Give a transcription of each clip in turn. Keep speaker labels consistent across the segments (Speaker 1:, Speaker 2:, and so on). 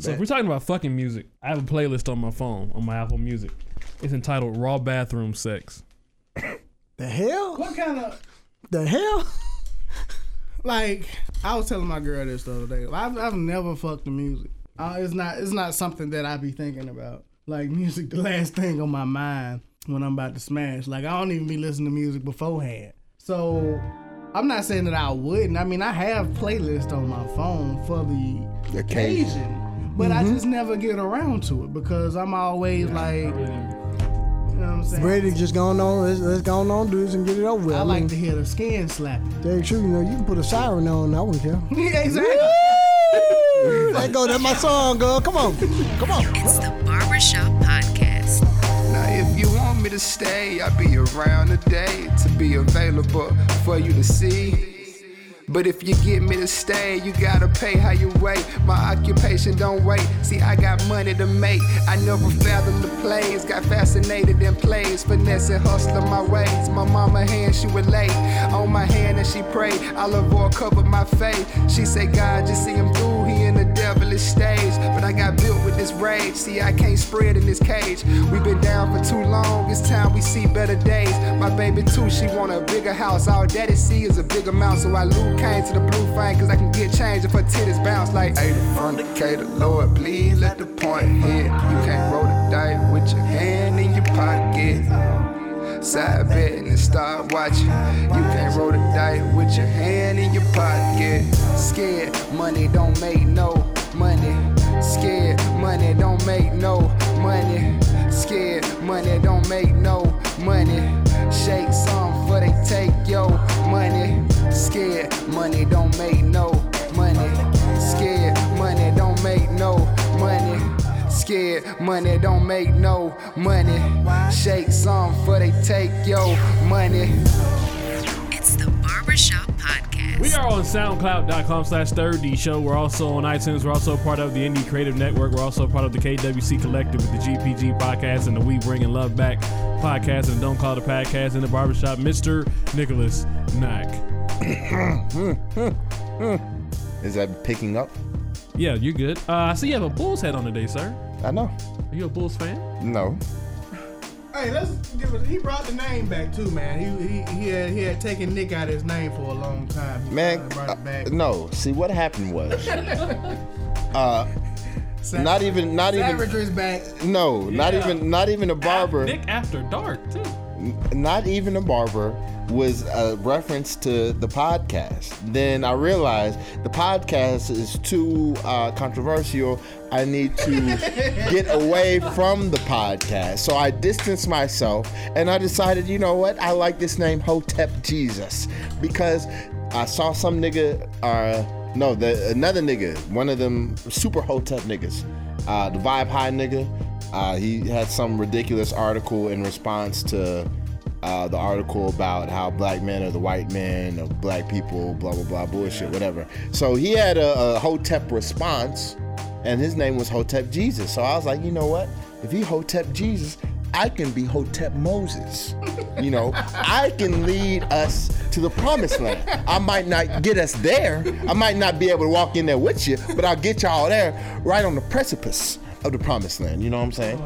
Speaker 1: So if we're talking about fucking music, I have a playlist on my phone on my Apple Music. It's entitled "Raw Bathroom Sex."
Speaker 2: The hell?
Speaker 3: What kind of
Speaker 2: The hell?
Speaker 3: like? I was telling my girl this the other day. I've I've never fucked the music. Uh, it's not it's not something that I be thinking about. Like music, the last thing on my mind when I'm about to smash. Like I don't even be listening to music beforehand. So I'm not saying that I wouldn't. I mean, I have playlists on my phone for the
Speaker 4: Occasion.
Speaker 3: Occasion, but I mm-hmm. just never get around to it because I'm always like, you know what I'm saying.
Speaker 2: Ready to just go on, let's, let's go on, do this and get it over with.
Speaker 3: I
Speaker 2: I
Speaker 3: like
Speaker 2: mean,
Speaker 3: to hear the skin slapping.
Speaker 2: tell you the truth, you know, you can put a siren on, I wouldn't care.
Speaker 3: Yeah, exactly.
Speaker 2: Let go, that's my song, girl. Come on. Come on.
Speaker 5: It's the Barbershop Podcast.
Speaker 6: Now, if you want me to stay, I'll be around today to be available for you to see. But if you get me to stay, you gotta pay how you wait. My occupation don't wait. See, I got money to make. I never fathomed the plays. Got fascinated in plays. Finesse and hustling my ways. My mama hand, she would lay on my hand and she prayed. I love her cover my face. She say, God, just see him through. The devilish stage. But I got built with this rage. See, I can't spread in this cage. We've been down for too long. It's time we see better days. My baby too, she want a bigger house. All daddy see is a big amount. So I Luke came to the blue fang cause I can get change if her titties bounce like 80 from Decatur. Lord, please let the point hit. You can't roll the dice with your hand in your pocket. Side betting and start watching. You can't roll the dice with your hand in your pocket. Scared, money don't make no money. Scared, money don't make no money. Scared, money don't make no money. Shake some for they take your money. Scared, money don't make no money. Scared, money don't make no money. Scared, money don't make no money. Shake some for they take your money.
Speaker 1: We are on SoundCloud.com slash Sturdy Show. We're also on iTunes. We're also part of the Indie Creative Network. We're also part of the KWC Collective with the GPG podcast and the We Bringing Love Back podcast and Don't Call the Podcast in the Barbershop. Mr. Nicholas Knack.
Speaker 4: Is that picking up?
Speaker 1: Yeah, you're good. Uh, I see you have a Bulls head on today, sir.
Speaker 4: I know.
Speaker 1: Are you a Bulls fan?
Speaker 4: No.
Speaker 3: Hey, let's give it. He brought the name back too, man. He he, he had he had taken Nick out of his name for a long time. He
Speaker 4: Man,
Speaker 3: brought it back.
Speaker 4: uh, no. See, what happened was, uh,
Speaker 3: Sa-
Speaker 4: not even, not even,
Speaker 3: Savagery's back.
Speaker 4: no, not even, not even a barber,
Speaker 1: Nick After Dark, too.
Speaker 4: Not even a barber was a reference to the podcast. Then I realized the podcast is too uh, controversial. I need to get away from the podcast. So I distanced myself and I decided, you know what? I like this name Hotep Jesus because I saw some nigga, uh, no, the another nigga, one of them super Hotep niggas, uh, the Vibe High nigga. Uh, he had some ridiculous article in response to uh, the article about how black men are the white men of black people, blah blah blah, bullshit, whatever. So he had a, a Hotep response, and his name was Hotep Jesus. So I was like, you know what? If he Hotep Jesus, I can be Hotep Moses. You know, I can lead us to the promised land. I might not get us there. I might not be able to walk in there with you, but I'll get y'all there right on the precipice of the promised land. You know what I'm saying?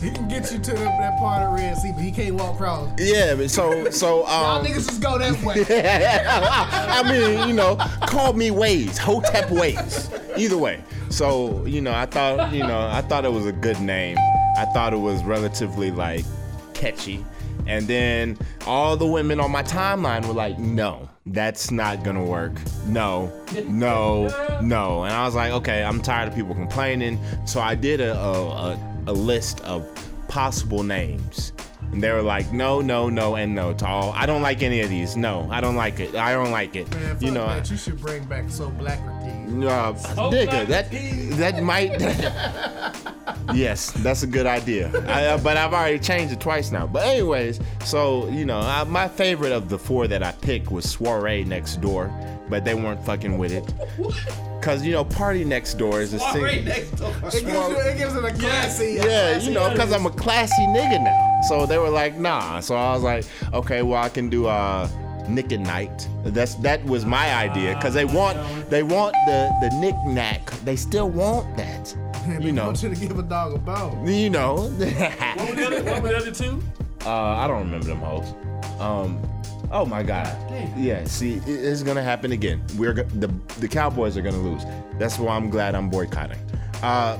Speaker 3: He can get you to the, that part of Red Sea, but he can't walk across.
Speaker 4: Yeah, but so so
Speaker 3: Y'all
Speaker 4: um
Speaker 3: niggas just go that way.
Speaker 4: I mean, you know, call me Ways, Hotep Ways. Either way. So, you know, I thought, you know, I thought it was a good name. I thought it was relatively like catchy. And then all the women on my timeline were like, no, that's not gonna work. No, no, no. And I was like, okay, I'm tired of people complaining. So I did a, a, a, a list of possible names. And they were like, no, no, no, and no to all. I don't like any of these. No, I don't like it. I don't like it.
Speaker 3: Man,
Speaker 4: you know,
Speaker 3: that. you should bring back So Black Keys.
Speaker 4: uh, nigga, that that might. yes, that's a good idea. I, uh, but I've already changed it twice now. But anyways, so you know, I, my favorite of the four that I picked was Soiree Next Door, but they weren't fucking with it. Cause you know, Party Next Door is a sing-
Speaker 3: It gives, you, it gives it a classy. a
Speaker 4: yeah,
Speaker 3: classy
Speaker 4: you know, because I'm a classy nigga now. So they were like, nah. So I was like, okay, well, I can do uh, Nick and Night. That's that was my idea because they want they want the the knick knack. They still want that. You know.
Speaker 3: Want you to give a dog a bone.
Speaker 4: You know.
Speaker 1: What were the other, what were the other two?
Speaker 4: Uh, I don't remember them hoes. Um, oh my God. Yeah. See, it's gonna happen again. We're go- the the Cowboys are gonna lose. That's why I'm glad I'm boycotting. Uh,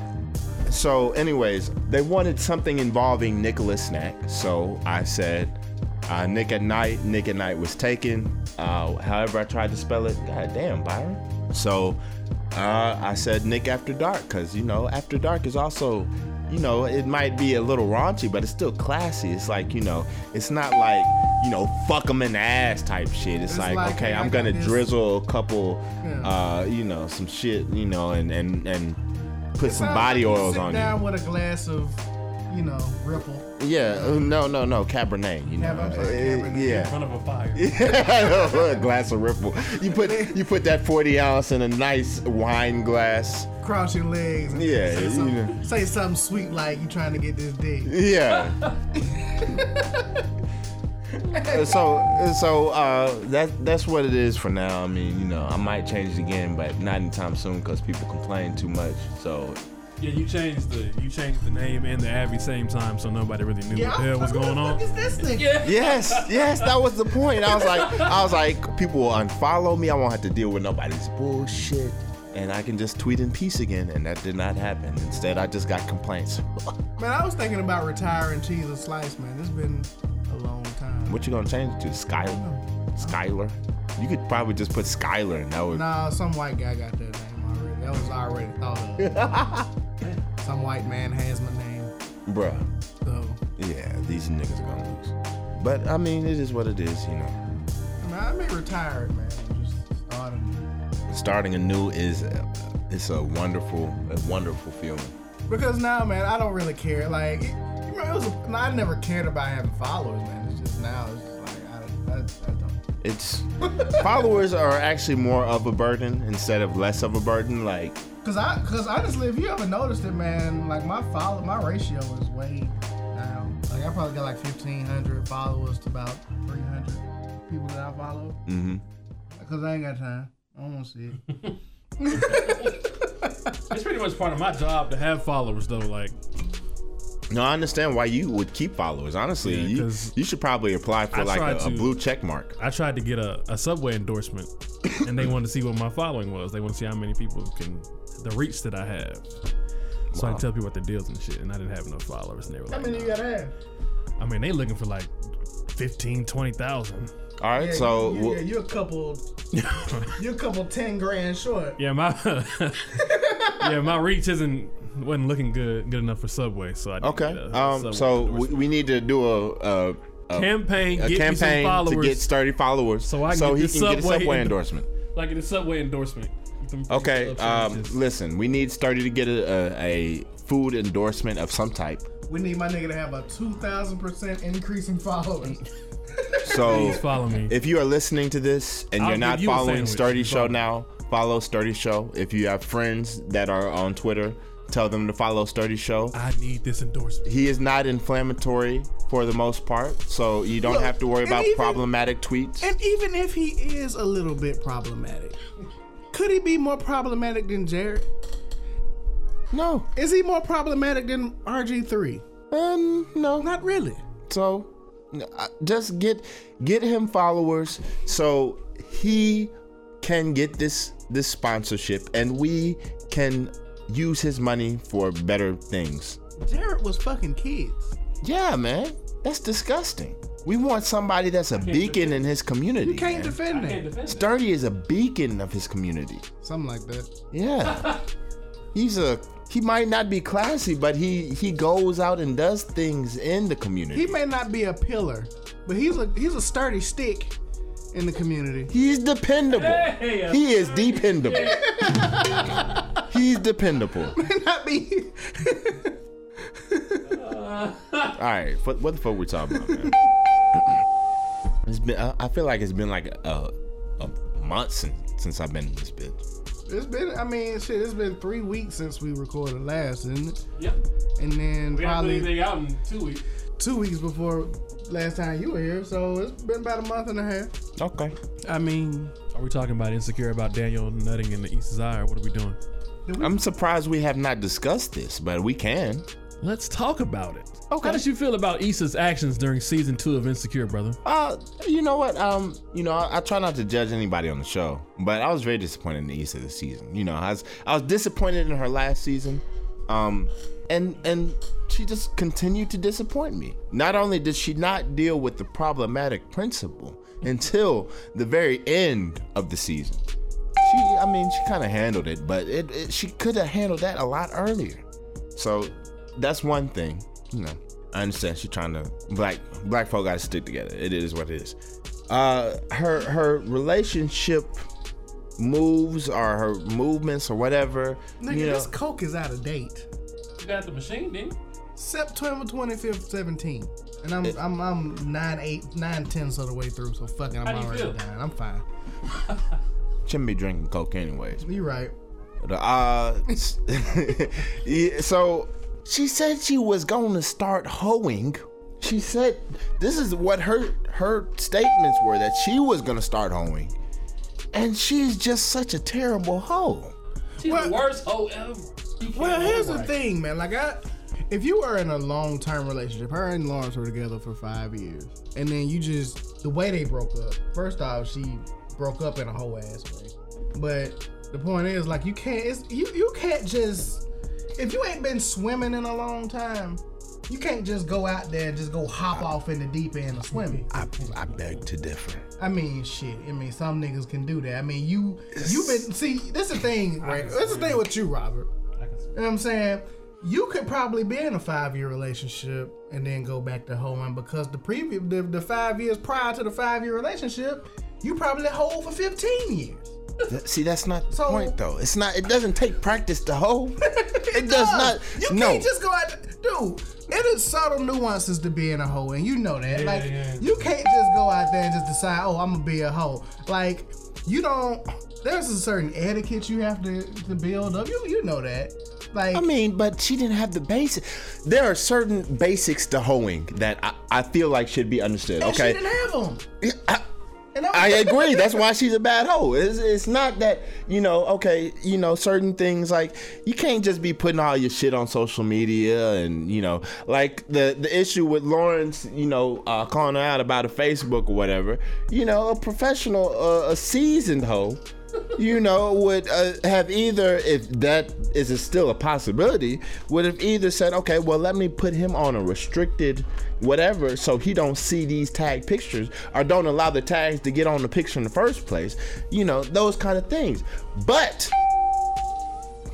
Speaker 4: so, anyways, they wanted something involving Nicholas Snack. So I said, uh, Nick at Night. Nick at Night was taken. Uh, however, I tried to spell it. God damn, Byron. So uh, I said Nick After Dark because you know After Dark is also, you know, it might be a little raunchy, but it's still classy. It's like you know, it's not like you know, fuck them in the ass type shit. It's,
Speaker 3: It's
Speaker 4: like,
Speaker 3: like,
Speaker 4: okay, I'm gonna drizzle a couple,
Speaker 3: Yeah.
Speaker 4: uh, you know, some shit, you know, and and and put some
Speaker 3: Sounds
Speaker 4: body
Speaker 3: like you
Speaker 4: oils
Speaker 3: sit
Speaker 4: on
Speaker 3: down with a glass of, you know, Ripple.
Speaker 4: Yeah, uh, no, no, no, Cabernet. You know,
Speaker 3: Cab- I'm sorry,
Speaker 4: Uh,
Speaker 3: Cabernet.
Speaker 1: In front of a fire.
Speaker 4: a glass of Ripple. You put you put that 40 ounce in a nice wine glass.
Speaker 3: Cross your legs.
Speaker 4: Yeah,
Speaker 3: Say,
Speaker 4: you
Speaker 3: some-
Speaker 4: know.
Speaker 3: say something sweet like you trying to get this dick.
Speaker 4: Yeah. so so uh, that that's what it is for now. I mean, you know, I might change it again, but not anytime soon because people complain too much. So
Speaker 1: Yeah, you changed the you changed the name and the Abbey same time, so nobody really knew what the hell was
Speaker 3: who
Speaker 1: going
Speaker 3: the
Speaker 1: on.
Speaker 3: fuck is this nigga?
Speaker 4: yes, yes, that was the point. I was like, I was like, people will unfollow me. I won't have to deal with nobody's bullshit. And I can just tweet in peace again, and that did not happen. Instead, I just got complaints.
Speaker 3: Man, I was thinking about retiring cheese and slice, man. It's been a long time.
Speaker 4: What you gonna change it to? Skylar? Skylar? You could probably just put Skylar, and that would.
Speaker 3: Nah, some white guy got that name already. That was already thought of. some white man has my name.
Speaker 4: Bruh.
Speaker 3: So,
Speaker 4: Yeah, these niggas are gonna lose. But I mean, it is what it is, you know.
Speaker 3: I mean, I may retire, man. Just starting.
Speaker 4: Starting anew is it's a wonderful, a wonderful feeling.
Speaker 3: Because now, man, I don't really care. Like, you it was. A, I never cared about having followers, man. It's just now. It's just like I, I, I.
Speaker 4: It's followers are actually more of a burden instead of less of a burden. Like,
Speaker 3: Cause I, cause honestly, if you ever noticed it, man, like my follow, my ratio is way down. Like I probably got like fifteen hundred followers to about three hundred people that I follow.
Speaker 4: mm-hmm.
Speaker 3: Cause I ain't got time. I don't want to see it.
Speaker 1: It's pretty much part of my job to have followers, though. Like,
Speaker 4: No, I understand why you would keep followers. Honestly,
Speaker 1: Yeah,
Speaker 4: you,
Speaker 1: 'cause
Speaker 4: you should probably apply for
Speaker 1: I
Speaker 4: like
Speaker 1: tried
Speaker 4: a, a blue check mark.
Speaker 1: I tried to get a, a Subway endorsement, and they wanted to see what my following was. They want to see how many people can, the reach that I have. So I
Speaker 4: Wow.
Speaker 1: can tell people what the deals and shit, and I didn't have enough followers, and they were
Speaker 3: How
Speaker 1: like,
Speaker 3: many you gotta have?
Speaker 1: I mean, they looking for like 15, 20,000.
Speaker 4: All right,
Speaker 3: Yeah,
Speaker 4: so
Speaker 3: you,
Speaker 4: w-
Speaker 3: you, yeah, you're a couple, you're a couple ten grand short.
Speaker 1: Yeah, my yeah, my reach isn't wasn't looking good good enough for Subway, so I didn't
Speaker 4: okay.
Speaker 1: get a
Speaker 4: Um, so we, we need to do a, a, a
Speaker 1: campaign,
Speaker 4: a
Speaker 1: get me some
Speaker 4: campaign
Speaker 1: followers,
Speaker 4: to get sturdy followers,
Speaker 1: So I can get
Speaker 4: he
Speaker 1: this
Speaker 4: can get a
Speaker 1: Subway
Speaker 4: Subway endorsement.
Speaker 1: like get a Subway endorsement.
Speaker 4: Okay, um, listen, we need Sturdy to get a, a, a food endorsement of some type.
Speaker 3: We need my nigga to have a two thousand percent increase in followers.
Speaker 4: So
Speaker 1: Please follow me.
Speaker 4: if you are listening to this and
Speaker 1: I'll
Speaker 4: you're not
Speaker 1: you
Speaker 4: following. Sturdy Show
Speaker 1: follow.
Speaker 4: now, follow Sturdy Show. If you have friends that are on Twitter, tell them to follow Sturdy Show.
Speaker 1: I need this endorsement.
Speaker 4: He is not inflammatory for the most part, so you don't
Speaker 3: Look,
Speaker 4: have to worry about
Speaker 3: even-
Speaker 4: problematic tweets.
Speaker 3: And even if he is a little bit problematic, could he be more problematic than Jared?
Speaker 4: no,
Speaker 3: Is he more problematic than RG3?
Speaker 4: um, no,
Speaker 3: Not really.
Speaker 4: So uh, just get get him followers so he can get this this sponsorship and we can use his money for better things.
Speaker 3: Jared was fucking kids.
Speaker 4: Yeah, man. That's disgusting. We want somebody that's a beacon in his community.
Speaker 3: You can't
Speaker 4: man.
Speaker 3: defend that.
Speaker 4: Sturdy is a beacon of his community.
Speaker 3: Something like that.
Speaker 4: Yeah. He's a he might not be classy, but he he goes out and does things in the community.
Speaker 3: He may not be a pillar, but he's a he's a sturdy stick in the community.
Speaker 4: He's dependable.
Speaker 1: Hey, uh,
Speaker 4: he is dependable. He's dependable.
Speaker 3: May not be.
Speaker 4: All right, what, what the fuck we talking about, man? it's been. I I feel like it's been like a, a month since since I've been in this bitch.
Speaker 3: It's been. I mean, shit. It's been three weeks since we recorded last, isn't it?
Speaker 1: Yep.
Speaker 3: And then
Speaker 1: We haven't put
Speaker 3: probably
Speaker 1: anything out in two weeks.
Speaker 3: two weeks before last time you were here, so it's been about a month and a half.
Speaker 4: Okay.
Speaker 3: I mean,
Speaker 1: Are we talking about insecure about Daniel nutting in the Issa's Eye, or what are we doing?
Speaker 4: I'm surprised we have not discussed this, but we can.
Speaker 1: Let's talk about it.
Speaker 4: Okay.
Speaker 1: How did you feel about Issa's actions during season two of Insecure, brother?
Speaker 4: Uh, you know what? Um, you know, I, I try not to judge anybody on the show, but I was very disappointed in the Issa this season. You know, I was I was disappointed in her last season, um, and and she just continued to disappoint me. Not only did she not deal with the problematic principle until the very end of the season, she, I mean, she kind of handled it, but it, it she could have handled that a lot earlier. So that's one thing. You know, I understand she's trying to black black folk got to stick together. It is what it is. Uh, her her relationship moves or her movements or whatever.
Speaker 3: nigga,
Speaker 4: you know,
Speaker 3: this coke is out of date.
Speaker 1: You got the machine, didn't you?
Speaker 3: September 25th, 17. And I'm I'm I'm nine eight nine tenths of the way through, so fucking I'm
Speaker 1: How do you
Speaker 3: already
Speaker 1: feel?
Speaker 3: dying. I'm fine.
Speaker 4: shouldn't be drinking coke anyways.
Speaker 3: You're right.
Speaker 4: The, Uh, yeah, so she said she was going to start hoeing. She said this is what her her statements were that she was going to start hoeing, and she's just such a terrible hoe.
Speaker 1: She's
Speaker 3: Well-
Speaker 1: the worst hoe ever.
Speaker 3: Well,
Speaker 1: hoe
Speaker 3: here's the
Speaker 1: right.
Speaker 3: thing, man. Like, I, if you were in a long term relationship, her and Lawrence were together for five years, and then you just the way they broke up. First off, she broke up in a whole ass way. But the point is, like, you can't. It's you. You can't just if you ain't been swimming in a long time. You can't just go out there and just go hop off in the deep end of swimming.
Speaker 4: I, I beg to differ.
Speaker 3: I mean, shit. I mean, some niggas can do that. I mean, you you been see. This is the thing, right? This the thing with you, Robert.
Speaker 1: I can see.
Speaker 3: You know what I'm saying? You could probably be in a five year relationship and then go back to hoeing because the previous the, the five years prior to the five year relationship, you probably hold for 15 years.
Speaker 4: Th- See, that's not the
Speaker 3: So-
Speaker 4: point, though. It's not. It doesn't take practice to hoe. It, does not.
Speaker 3: You
Speaker 4: no.
Speaker 3: can't just go out, dude. It is subtle nuances to being a hoe, and you know that. like,
Speaker 1: yeah.
Speaker 3: you can't just go out there and just decide, oh, I'm gonna be a hoe. Like, you don't. There's a certain etiquette you have to, to build up. You you know that. Like,
Speaker 4: I mean, but she didn't have the basics. There are certain basics to hoeing that I, I feel like should be understood.
Speaker 3: and
Speaker 4: Okay,
Speaker 3: she didn't have them.
Speaker 4: I,
Speaker 3: And that
Speaker 4: I agree. That's why she's a bad hoe. It's, it's not that you know. Okay, you know certain things like you can't just be putting all your shit on social media and you know like the the issue with Lawrence. You know, uh, calling her out about a Facebook or whatever. You know, a professional, uh, a seasoned hoe. You know, would uh, have either, if that is still a possibility, would have either said, okay, well, let me put him on a restricted whatever so he don't see these tag pictures or don't allow the tags to get on the picture in the first place. You know, those kind of things. But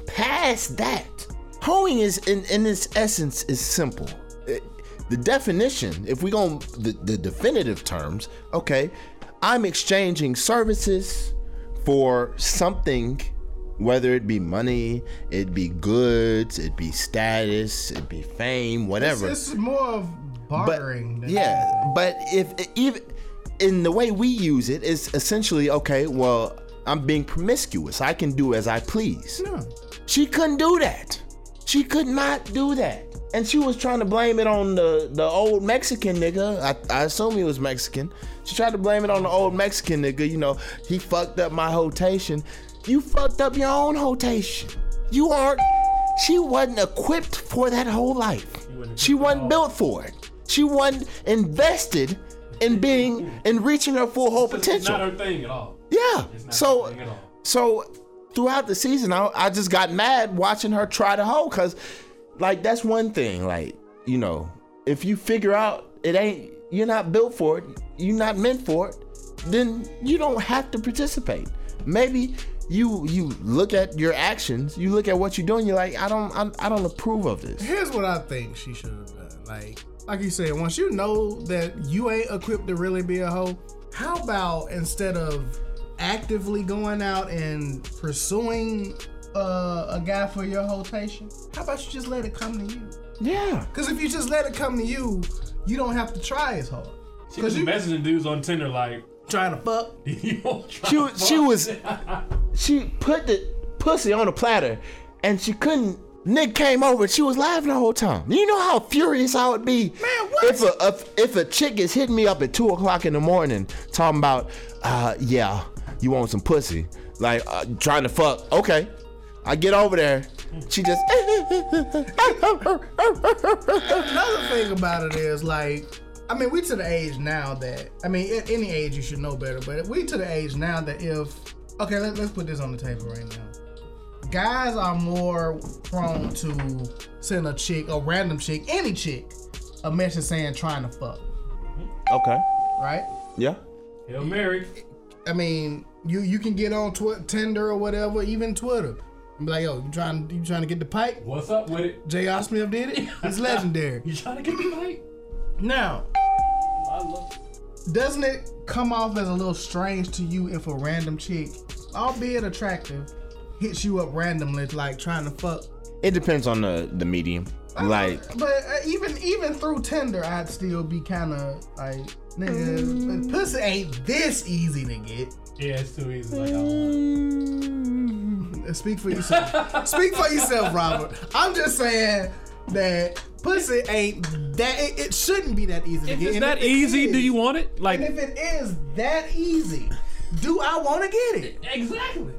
Speaker 4: past that, hoeing is in, in its essence is simple. It- the definition, if we go the, the definitive terms, okay, I'm exchanging services for something, whether it be money, it be goods, it be status, it be fame, whatever.
Speaker 3: It's, it's more of
Speaker 4: But
Speaker 3: bartering. than-
Speaker 4: yeah, but if even in the way we use it is essentially okay. Well, I'm being promiscuous. I can do as I please.
Speaker 3: No.
Speaker 4: She couldn't do that. She could not do that. And she was trying to blame it on the, the old Mexican nigga. I, I assume he was Mexican. She tried to blame it on the old Mexican nigga. You know, he fucked up my hotation. You fucked up your own hotation. You aren't. She wasn't equipped for that whole life. She wasn't built for it. She wasn't invested in being in reaching her full whole
Speaker 1: It's
Speaker 4: potential.
Speaker 1: not her thing at all.
Speaker 4: Yeah.
Speaker 1: It's
Speaker 4: So
Speaker 1: her thing at all.
Speaker 4: so throughout the season, I, I just got mad watching her try to hoe because, like, that's one thing. Like, you know, if you figure out it ain't you're not built for it, you're not meant for it, then you don't have to participate. Maybe you you look at your actions, you look at what you're doing, you're like, I don't I, I don't approve of this.
Speaker 3: Here's what I think she should have done. Like, like you said, once you know that you ain't equipped to really be a hoe, how about instead of actively going out and pursuing uh, a guy for your rotation, how about you just let it come to you?
Speaker 4: Yeah.
Speaker 3: Because if you just let it come to you, you don't have to try as hard.
Speaker 1: She was
Speaker 3: you
Speaker 1: messaging dudes on Tinder like,
Speaker 3: trying to fuck.
Speaker 1: you
Speaker 4: She
Speaker 1: to
Speaker 4: she was she put the pussy on a platter and she couldn't Nick came over. and She was laughing the whole time. You know how furious I would be,
Speaker 3: Man, what?
Speaker 4: If a if, if a chick is hitting me up at two o'clock in the morning, talking about, uh, yeah, you want some pussy, like uh, trying to fuck. Okay, I get over there. She just.
Speaker 3: Another thing about it is like, I mean, we to the age now that I mean, at any age you should know better, but we to the age now that if okay, let, let's put this on the table right now. Guys are more prone to send a chick, a random chick, any chick, a message saying trying to fuck,
Speaker 4: okay.
Speaker 3: right?
Speaker 4: Yeah.
Speaker 1: Hail Mary.
Speaker 3: I mean, you you can get on Twi- Tinder or whatever, even Twitter. And be like, yo, you trying you trying to get the pipe?
Speaker 1: What's up with it?
Speaker 3: J.R. Smith did it. It's legendary.
Speaker 1: You trying to get the pipe?
Speaker 3: Now,
Speaker 1: I love.
Speaker 3: doesn't it come off as a little strange to you if a random chick, albeit attractive, hits you up randomly, like trying to fuck?
Speaker 4: It depends on the the medium. Uh, like
Speaker 3: But uh, even even through Tinder, I'd still be kind of like, nigga, mm. pussy ain't this easy to get.
Speaker 1: Yeah, it's too easy. Like,
Speaker 3: Speak for yourself. Speak for yourself, Robert. I'm just saying that pussy ain't that. It, it shouldn't be that easy to get.
Speaker 1: it's that
Speaker 3: if
Speaker 1: easy,
Speaker 3: is-
Speaker 1: do you want it? Like,
Speaker 3: And if it is that easy, do I want to get it?
Speaker 1: exactly.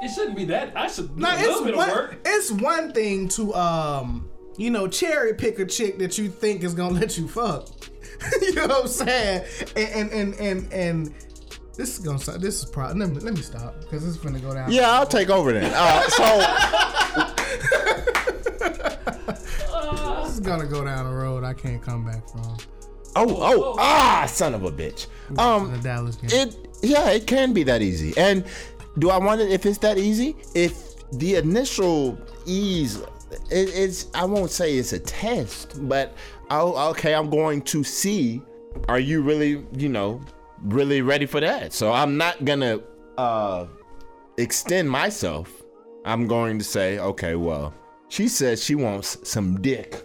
Speaker 1: It shouldn't be that. I should do
Speaker 3: Now
Speaker 1: a little
Speaker 3: it's
Speaker 1: bit
Speaker 3: one,
Speaker 1: of work.
Speaker 3: it's one thing to um, you know, cherry pick a chick that you think is gonna let you fuck. you know what I'm saying? And and and and, and this is gonna this is probably let me let me stop because this is gonna go down.
Speaker 4: Yeah, I'll take over then. Uh, so
Speaker 3: this is gonna go down a road I can't come back from.
Speaker 4: oh oh ah son of a bitch.
Speaker 3: The
Speaker 4: Um
Speaker 3: Dallas game.
Speaker 4: it yeah, it can be that easy. And do I want it if it's that easy? If the initial ease it, it's I won't say it's a test, but I'll, okay, I'm going to see are you really, you know, really ready for that? So I'm not to uh extend myself. I'm going to say, okay, well, she says she wants some dick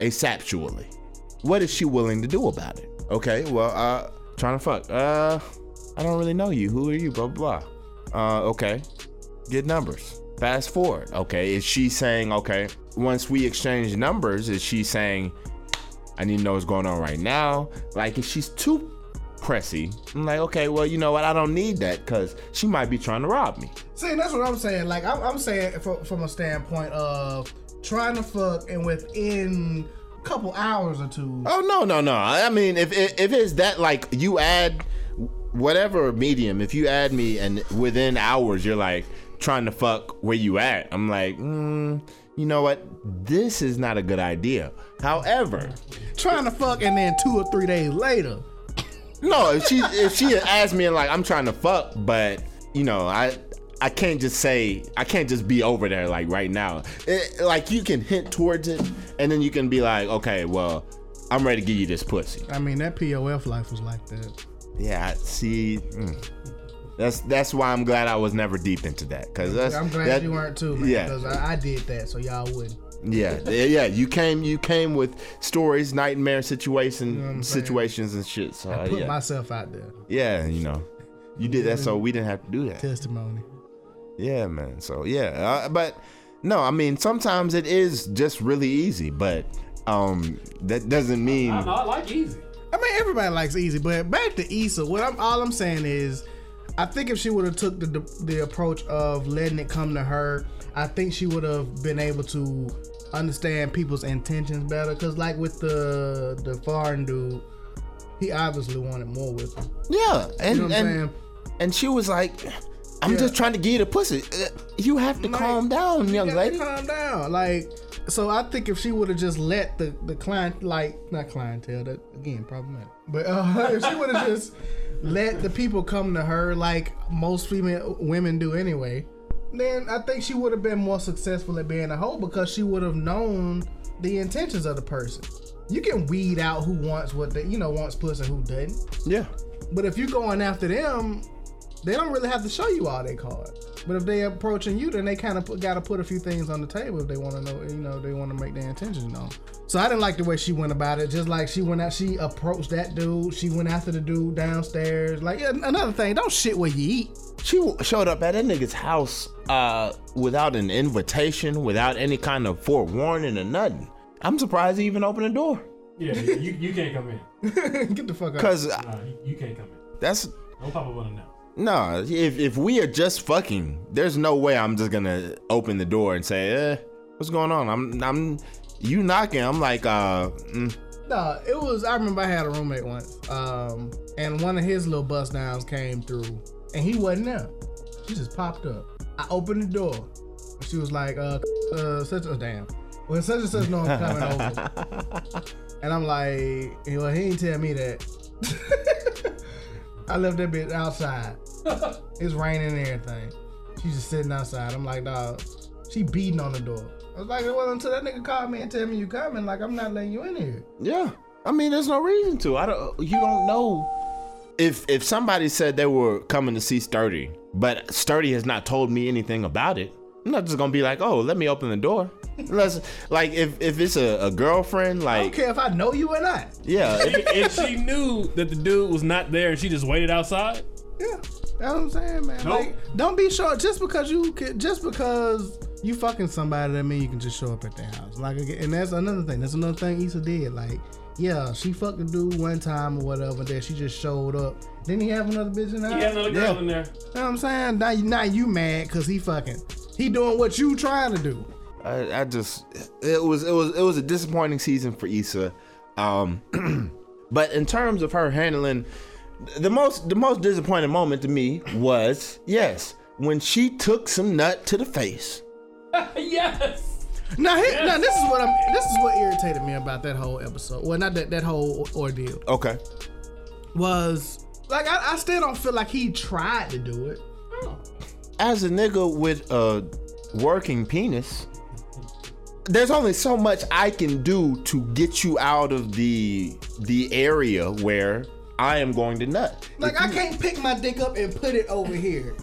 Speaker 4: asexually. What is she willing to do about it? Okay, well, uh, trying to fuck. Uh, I don't really know you. Who are you? Blah blah. blah. Uh, okay, get numbers. Fast forward. Okay, is she saying okay? Once we exchange numbers, is she saying I need to know what's going on right now? Like, if she's too pressy, I'm like, okay, well, you know what? I don't need that because she might be trying to rob me.
Speaker 3: See, that's what I'm saying. Like, I'm, I'm saying from, from a standpoint of trying to fuck and within a couple hours or two.
Speaker 4: Oh no, no, no. I mean, if if if it's that like you add whatever medium, if you add me and within hours you're like trying to fuck where you at, I'm like, mm, you know what? This is not a good idea. However,
Speaker 3: Trying to fuck and then two or three days later.
Speaker 4: No, if she if she had asked me like I'm trying to fuck, but you know I. I can't just say I can't just be over there like right now. It, like you can hint towards it, and then you can be like, okay, well, I'm ready to give you this pussy.
Speaker 3: I mean, that POF life was like that.
Speaker 4: Yeah, see, mm. that's that's why I'm glad I was never deep into that. Cause that's
Speaker 3: I'm glad
Speaker 4: that-
Speaker 3: you weren't too, man.
Speaker 4: Yeah.
Speaker 3: Because I, I did that, so y'all wouldn't.
Speaker 4: Yeah, yeah, yeah. You came, you came with stories, nightmare situation,
Speaker 3: what I'm
Speaker 4: situations and shit. So
Speaker 3: I
Speaker 4: uh,
Speaker 3: put
Speaker 4: yeah,
Speaker 3: myself out there.
Speaker 4: yeah, you know, you did that so we didn't have to do that.
Speaker 3: Testimony.
Speaker 4: Yeah, man. So yeah, uh, but no, I mean sometimes it is just really easy, but um that doesn't mean
Speaker 1: I, I like easy.
Speaker 3: I mean, everybody likes easy, but back to Issa. What I'm all I'm saying is, I think if she would have took the, the the approach of letting it come to her, I think she would have been able to understand people's intentions better. Cause like with the the foreign dude, he obviously wanted more with her.
Speaker 4: yeah, and
Speaker 3: You know
Speaker 4: and and she was like, "I'm
Speaker 3: Yeah.
Speaker 4: just trying to get you the pussy. You have to
Speaker 3: Like,
Speaker 4: calm down, young
Speaker 3: You
Speaker 4: lady."
Speaker 3: calm down. Like, so I think if she would have just let the the client, like not clientele, that again problematic. But uh, if she would have just let the people come to her like most female women do anyway, then I think she would have been more successful at being a hoe because she would have known the intentions of the person. You can weed out who wants what they, you know, wants pussy and who doesn't.
Speaker 4: Yeah.
Speaker 3: But if you're going after them, they don't really have to show you all their cards. But if they approaching you, then they kind of got to put a few things on the table if they want to know, you know, they want to make their intentions known. So I didn't like the way she went about it. Just like she went out, she approached that dude. She went after the dude downstairs. Like yeah, another thing, don't shit where you eat.
Speaker 4: She showed up at that nigga's house uh, without an invitation, without any kind of forewarning or nothing. I'm surprised he even opened the door.
Speaker 1: Yeah, you, you can't come in.
Speaker 3: Get the fuck out.
Speaker 4: Cause
Speaker 1: Nah, you, you can't come in.
Speaker 4: that's
Speaker 1: No papa wanna know.
Speaker 4: No. If if we are just fucking, there's no way I'm just gonna open the door and say, "Eh, what's going on?" I'm I'm you knocking. I'm like, uh, mm,
Speaker 3: No, it was. I remember I had a roommate once, um, and one of his little bust downs came through, and he wasn't there. She just popped up. I opened the door. She was like, "Uh, uh, such a damn." Well, such and such know I'm coming over, and I'm like, "Well, he ain't tell me that." I left that bitch outside. It's raining and everything. She's just sitting outside. I'm like, dog, she beating on the door. I was like, it wasn't until that nigga called me and tell me you coming. Like, I'm not letting you in here.
Speaker 4: yeah. I mean, there's no reason to. I don't. You don't know. If if somebody said they were coming to see Sturdy, but Sturdy has not told me anything about it, I'm not just gonna be like, oh, let me open the door. Unless, like, if if it's a, a girlfriend,
Speaker 3: I don't
Speaker 4: like,
Speaker 3: care if I know you or not.
Speaker 4: yeah,
Speaker 1: if she knew that the dude was not there and she just waited outside,
Speaker 3: Yeah, that's what I'm saying, man.
Speaker 1: Nope.
Speaker 3: Like, don't be short just because you can, just because you fucking somebody that mean you can just show up at their house. Like, and that's another thing. That's another thing Issa did. Like, yeah, she fucked the dude one time or whatever. Then she just showed up. Didn't he have another bitch in the
Speaker 1: he
Speaker 3: house?
Speaker 1: had another girl
Speaker 4: Yeah.
Speaker 1: in there.
Speaker 3: You know what I'm saying? Now, now you mad because he fucking he doing what you trying to do.
Speaker 4: I, I just it was it was it was a disappointing season for Issa. Um but in terms of her handling the most the most disappointing moment to me was yes, when she took some nut to the face.
Speaker 1: yes.
Speaker 3: Now, he, now this is what I'm. This is what irritated me about that whole episode. Well, not that that whole ordeal.
Speaker 4: Okay.
Speaker 3: was like I, I still don't feel like he tried to do it.
Speaker 4: As a nigga with a working penis, there's only so much I can do to get you out of the the area where I am going to nut.
Speaker 3: Like I can't pick my dick up and put it over here.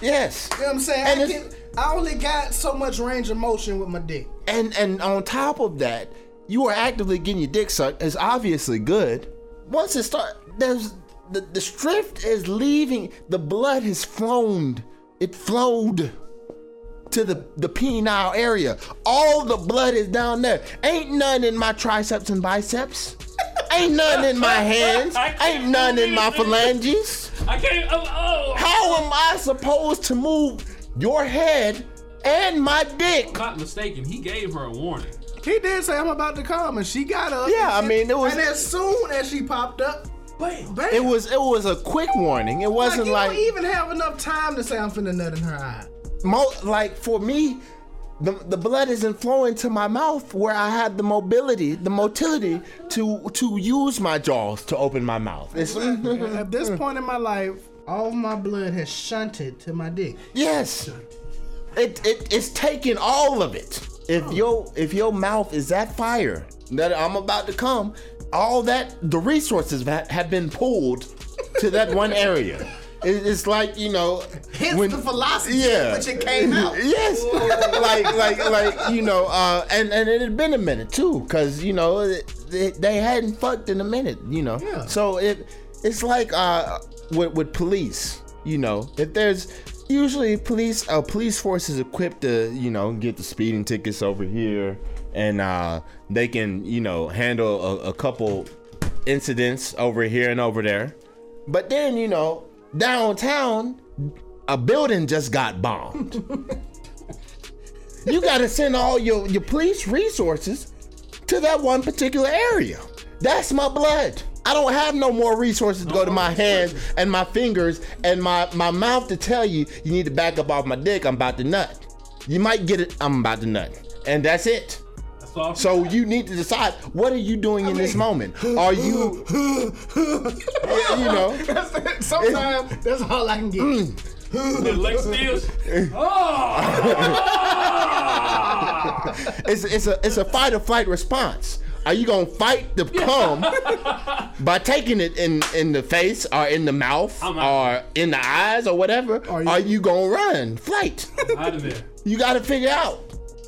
Speaker 4: Yes.
Speaker 3: You know what I'm saying?
Speaker 4: And
Speaker 3: I, can, I only got so much range of motion with my dick.
Speaker 4: And and on top of that, you are actively getting your dick sucked. It's obviously good. Once it start, there's the the strip is leaving. The blood has flown. It flowed to the the penile area. All the blood is down there. Ain't none in my triceps and biceps. Ain't none in my hands. Ain't none in my phalanges.
Speaker 1: I can't. Oh, oh.
Speaker 4: How am I supposed to move your head and my dick?
Speaker 1: Not mistaken. He gave her a warning.
Speaker 3: He did say I'm about to come, and she got up.
Speaker 4: Yeah, I mean, it was-
Speaker 3: And as soon as she popped up, bam, bam.
Speaker 4: It was it was a quick warning. It wasn't like
Speaker 3: don't even have enough time to say I'm finna nut in her eye.
Speaker 4: mo- like for me, the the blood isn't flowing to my mouth where I had the mobility, the motility to to use my jaws to open my mouth.
Speaker 3: At this point in my life, all of my blood has shunted to my dick.
Speaker 4: yes, it, it it's taking all of it. If oh. your if your mouth is that fire that I'm about to come, all that the resources ha- have been pulled to that one area. It's like you know
Speaker 3: Hence the philosophy
Speaker 4: yeah.
Speaker 3: which it came out.
Speaker 4: Yes, like like like you know, uh, and and it had been a minute too, cause you know they, they hadn't fucked in a minute, you know.
Speaker 3: Yeah.
Speaker 4: So it it's like uh with with police, you know, if there's usually police a police force is equipped to you know get the speeding tickets over here, and uh they can you know handle a, a couple incidents over here and over there, but then you know downtown a building just got bombed. you gotta send all your, your police resources to that one particular area. That's my blood. I don't have no more resources to go to my hands and my fingers and my, my mouth to tell you you need to back up off my dick. I'm about to nut. You might get it. I'm about to nut, and that's it. So you need to decide what are you doing in this moment. Are you, you know?
Speaker 3: Sometimes that's all I can get. Mm.
Speaker 1: the leg steals.
Speaker 4: it's it's a it's a fight or flight response. Are you gonna fight the cum by taking it in in the face or in the mouth or in the eyes or whatever?
Speaker 3: Are
Speaker 4: Are
Speaker 3: you-
Speaker 4: you, gonna run? Flight.
Speaker 1: Out of there.
Speaker 4: you gotta figure out.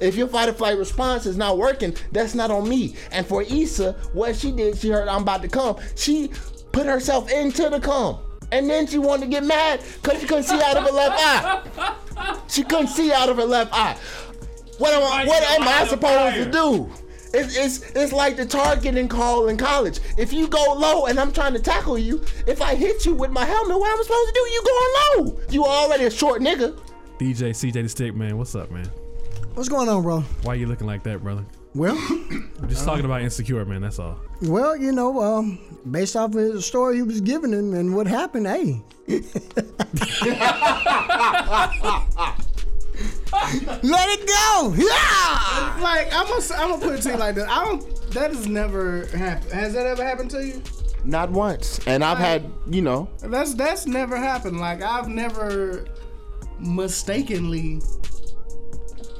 Speaker 4: If your fight or flight response is not working, that's not on me. And for Issa, what she did, she heard I'm about to come. She put herself into the cum. And then she wanted to get mad because she couldn't see out of her left eye. She couldn't see out of her left eye. What am I, what am I supposed
Speaker 1: fire.
Speaker 4: to do? It's, it's, it's like the targeting call in college. If you go low and I'm trying to tackle you, if I hit you with my helmet, what am I supposed to do? You going low. You already a short nigga.
Speaker 1: DJ CJ the Stick Man, what's up, man?
Speaker 2: What's going on, bro?
Speaker 1: Why you looking like that, brother?
Speaker 2: Well,
Speaker 1: I'm just talking about insecure, man. That's all.
Speaker 2: well, you know, um, based off of the story he was giving him and what happened, hey. Let it go. Yeah.
Speaker 3: Like I'm gonna, I'm gonna put it to you like this. I don't. That has never happened. Has that ever happened to you?
Speaker 4: Not once. And I've had, you know,
Speaker 3: That's that's never happened. Like I've never mistakenly.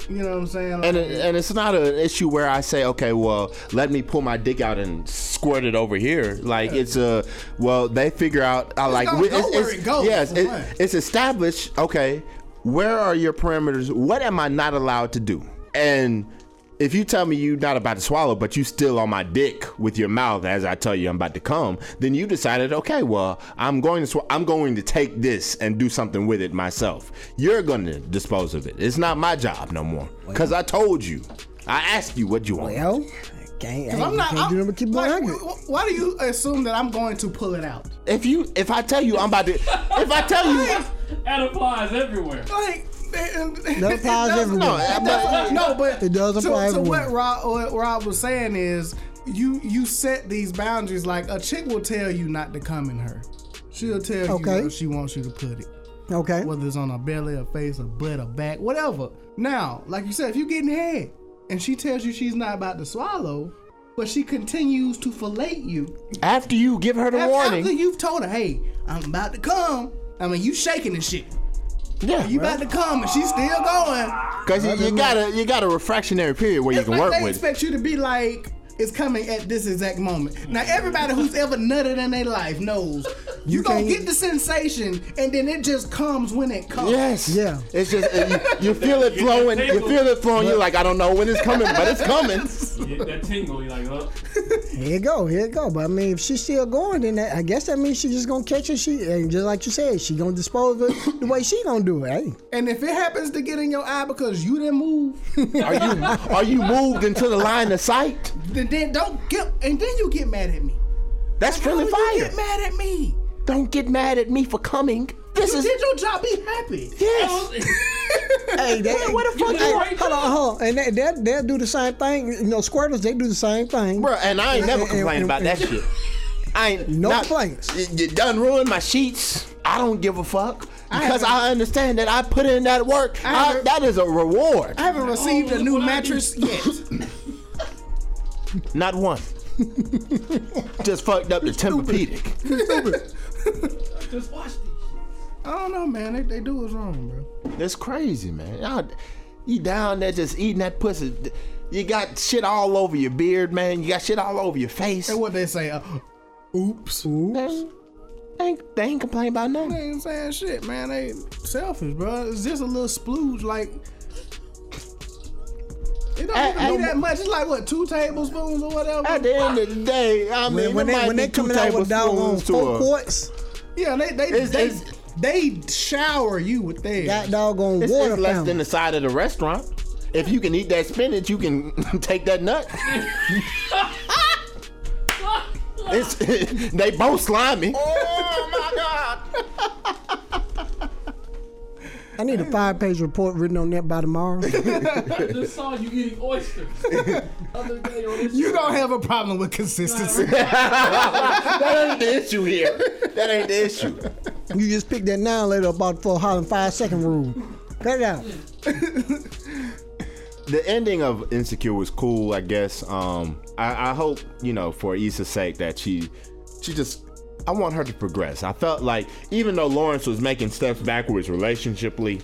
Speaker 3: You know what I'm saying? Like,
Speaker 4: and it, and it's not an issue where I say, okay, well, let me pull my dick out and squirt it over here. Like it's a, well, they figure out. I like
Speaker 3: gonna go where it goes,
Speaker 4: Yes, it- it's established. Okay, where are your parameters? What am I not allowed to do? And if you tell me you're not about to swallow, but you still on my dick with your mouth as I tell you I'm about to come, then you decided, okay, well, I'm going to sw- I'm going to take this and do something with it myself. You're going to dispose of it. It's not my job no more because I told you. I asked you what you want.
Speaker 2: Well, can't, hey,
Speaker 3: I'm not.
Speaker 2: can't
Speaker 3: I'm,
Speaker 2: do nothing but keep
Speaker 3: like,
Speaker 2: like,
Speaker 3: wh- wh- why do you assume that I'm going to pull it out?
Speaker 4: If you if I tell you I'm about to if I tell you
Speaker 1: That applies everywhere.
Speaker 3: Like. and-
Speaker 2: That applies
Speaker 3: does-
Speaker 2: everywhere.
Speaker 3: No, it does- no, but
Speaker 2: It does apply
Speaker 3: to,
Speaker 2: everywhere.
Speaker 3: what Rob, what Rob was saying is, you you set these boundaries. Like a chick will tell you not to come in her. She'll tell
Speaker 2: Okay.
Speaker 3: you where she wants you to put it.
Speaker 2: Okay.
Speaker 3: whether it's on her belly, her face, her butt, her back, whatever. Now, like you said, if you getting head and she tells you she's not about to swallow, but she continues to fillet you
Speaker 4: after you give her the
Speaker 3: after,
Speaker 4: warning.
Speaker 3: after you've told her, "Hey, I'm about to come." I mean, you shaking and shit.
Speaker 4: yeah,
Speaker 3: You about to come, and she's still going.
Speaker 4: because you, you got a you got a refractionary period where you can
Speaker 3: like
Speaker 4: work
Speaker 3: they
Speaker 4: with.
Speaker 3: expect you to be like. It's coming at this exact moment. Now, everybody who's ever nutted in their life knows you, gonna
Speaker 2: can't-
Speaker 3: get the sensation, and then it just comes when it comes.
Speaker 4: Yes.
Speaker 2: Yeah.
Speaker 4: It's just you, you feel it flowing. You feel it flowing. You're like, I don't know when it's coming, but it's coming.
Speaker 1: that tingle, You're like, oh.
Speaker 2: Here you go, here you go. But I mean, if she's still going, then that, I guess that means she's just gonna catch it. She and just like you said, she gonna dispose of it the way she gonna do it. Hey,
Speaker 3: And if it happens to get in your eye because you didn't move,
Speaker 4: Are you are you moved into the line of sight?
Speaker 3: then, then don't get. And then you get mad at me.
Speaker 4: That's friendly
Speaker 3: How you
Speaker 4: fire.
Speaker 3: get mad at me?
Speaker 4: Don't get mad at me for coming. This
Speaker 3: You
Speaker 4: is
Speaker 3: did your job. Be happy.
Speaker 4: yes.
Speaker 2: hey, they,
Speaker 4: Where- where the fuck
Speaker 2: hey,
Speaker 4: you
Speaker 1: right
Speaker 2: hold on, hold on, and they, they, they'll do the same thing. You know, squirters they do the same thing.
Speaker 4: Bro, and I ain't never
Speaker 2: And- and-
Speaker 4: complained about that shit. I ain't
Speaker 2: No
Speaker 4: not-
Speaker 2: complaints.
Speaker 4: You, you done ruined my sheets. I don't give a fuck because I, understand that I put in that work.
Speaker 3: I
Speaker 4: I- that is a reward.
Speaker 3: I haven't received
Speaker 1: Oh,
Speaker 3: a new mattress yet.
Speaker 4: Not one. Just fucked up the Tempur-Pedic.
Speaker 1: Just watch these.
Speaker 3: I don't know, man. They, they do us wrong, bro.
Speaker 4: That's crazy, man. Y'all, you down there just eating that pussy. You got shit all over your beard, man. You got shit all over your face.
Speaker 3: And what they say, uh, oops.
Speaker 4: They ain't, they ain't complaining about
Speaker 3: They
Speaker 4: nothing.
Speaker 3: ain't saying shit, man. They selfish, bro. It's just a little splooge, like. It don't
Speaker 4: I-
Speaker 3: even
Speaker 4: I-
Speaker 3: be that much. It's like what two tablespoons or whatever.
Speaker 4: At the end of the day, I mean,
Speaker 2: when, when they
Speaker 4: might
Speaker 2: when they
Speaker 4: two
Speaker 2: coming out with doggone
Speaker 4: tablespoons
Speaker 2: four quarts,
Speaker 3: yeah, they they
Speaker 4: It's-
Speaker 3: they,
Speaker 4: it's-
Speaker 3: they shower you with theirs.
Speaker 2: got doggone
Speaker 4: It's,
Speaker 2: water
Speaker 4: it's less
Speaker 2: fountain.
Speaker 4: than the side of the restaurant. If you can eat that spinach, you can take that nut. it's they both slimy. Oh my god!
Speaker 2: I need a five page report written on that by tomorrow.
Speaker 1: I just saw you eating oysters. Other day on this
Speaker 3: you don't have a problem with consistency.
Speaker 4: That ain't the issue here. That ain't the issue.
Speaker 2: you just picked that now later about for hollering five second rule. Cut it out.
Speaker 4: The ending of Insecure was cool, I guess. Um, I, I hope you know for Issa's sake that she, she just. I want her to progress. I felt like even though Lawrence was making steps backwards relationshiply,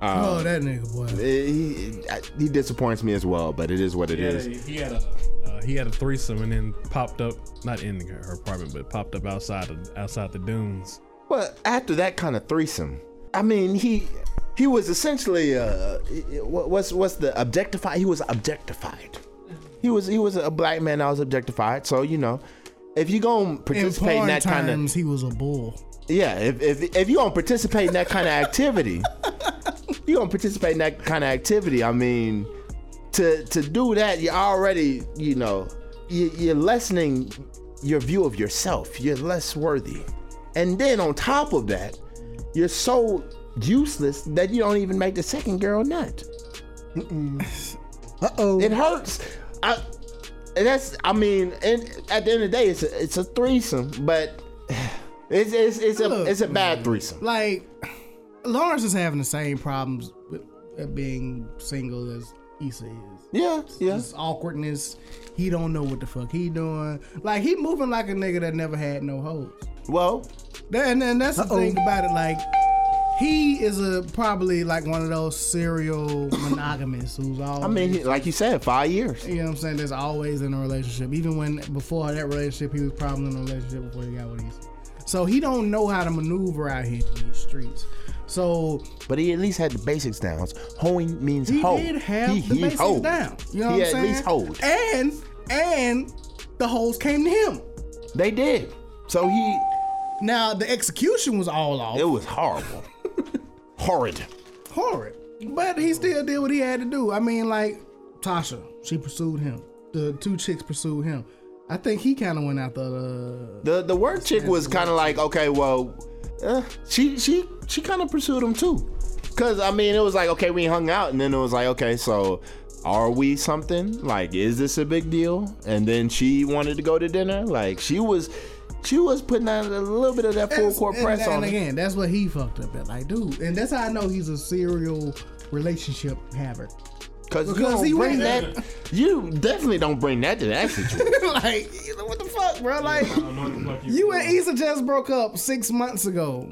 Speaker 3: oh, that nigga boy.
Speaker 4: he, he disappoints me as well, but it is what it
Speaker 1: He had,
Speaker 4: is.
Speaker 1: a, he had a uh, he had a threesome and then popped up not in her apartment but popped up outside of, outside the dunes.
Speaker 4: Well, after that kind of threesome, I mean, he he was essentially uh, what- what's what's the objectified? He was objectified. He was he was a black man that was objectified. So you know, if you gonna
Speaker 3: In
Speaker 4: participate in
Speaker 3: porn
Speaker 4: that kind of
Speaker 3: he was a bull.
Speaker 4: yeah, if if if you gonna participate in that kind of activity, you gonna participate in that kind of activity. I mean, to to do that, you're already you know you, you're lessening your view of yourself. You're less worthy, and then on top of that, you're so useless that you don't even make the second girl nut.
Speaker 2: Uh oh.
Speaker 4: It hurts. I, and that's I mean, and at the end of the day, it's a, it's a threesome, but it's it's it's a
Speaker 3: Look,
Speaker 4: it's a bad threesome.
Speaker 3: Like Lawrence is having the same problems with uh, being single as Issa is.
Speaker 4: Yeah, yeah.
Speaker 3: Just awkwardness. He don't know what the fuck he doing. Like he moving like a nigga that never had no hoes.
Speaker 4: Well,
Speaker 3: That, and, and that's the
Speaker 2: Uh-oh.
Speaker 3: thing about it. Like he is a probably like one of those serial monogamists who's always.
Speaker 4: I mean, he- like you said, five years.
Speaker 3: You know what I'm saying? That's always in a relationship. Even when before that relationship, he was probably in a relationship before he got with Issa. So he don't know how to maneuver out here in these streets. So
Speaker 4: But he at least had the basics down. Hoeing means
Speaker 3: hold.
Speaker 4: he
Speaker 3: did have
Speaker 4: he,
Speaker 3: the
Speaker 4: he
Speaker 3: basics
Speaker 4: hoed.
Speaker 3: down. You know
Speaker 4: he
Speaker 3: what I'm saying?
Speaker 4: He at least hoed.
Speaker 3: And and the hoes came to him.
Speaker 4: They did. So he,
Speaker 3: Now the execution was all off.
Speaker 4: it was horrible, horrid.
Speaker 3: horrid. But he still did what he had to do. I mean, like Tasha, she pursued him. The two chicks pursued him. I think he kind of went after the.
Speaker 4: The the work chick was kind of like, okay, well, uh, she she she kind of pursued him too, cause I mean, it was like, okay, we hung out, and then it was like, okay, so are we something? Like, is this a big deal? And then she wanted to go to dinner. Like, she was she was putting out a little bit of that full court press
Speaker 3: and
Speaker 4: on him.
Speaker 3: again, that's what he fucked up at. Like, dude, and that's how I know he's a serial relationship haver.
Speaker 4: Cause you
Speaker 3: Because
Speaker 4: don't
Speaker 3: he
Speaker 4: bring
Speaker 3: went-
Speaker 4: that. You definitely don't bring that to that situation.
Speaker 3: like, what the fuck, bro? Like,
Speaker 1: I don't know what the fuck you.
Speaker 3: you and Issa just broke up six months ago.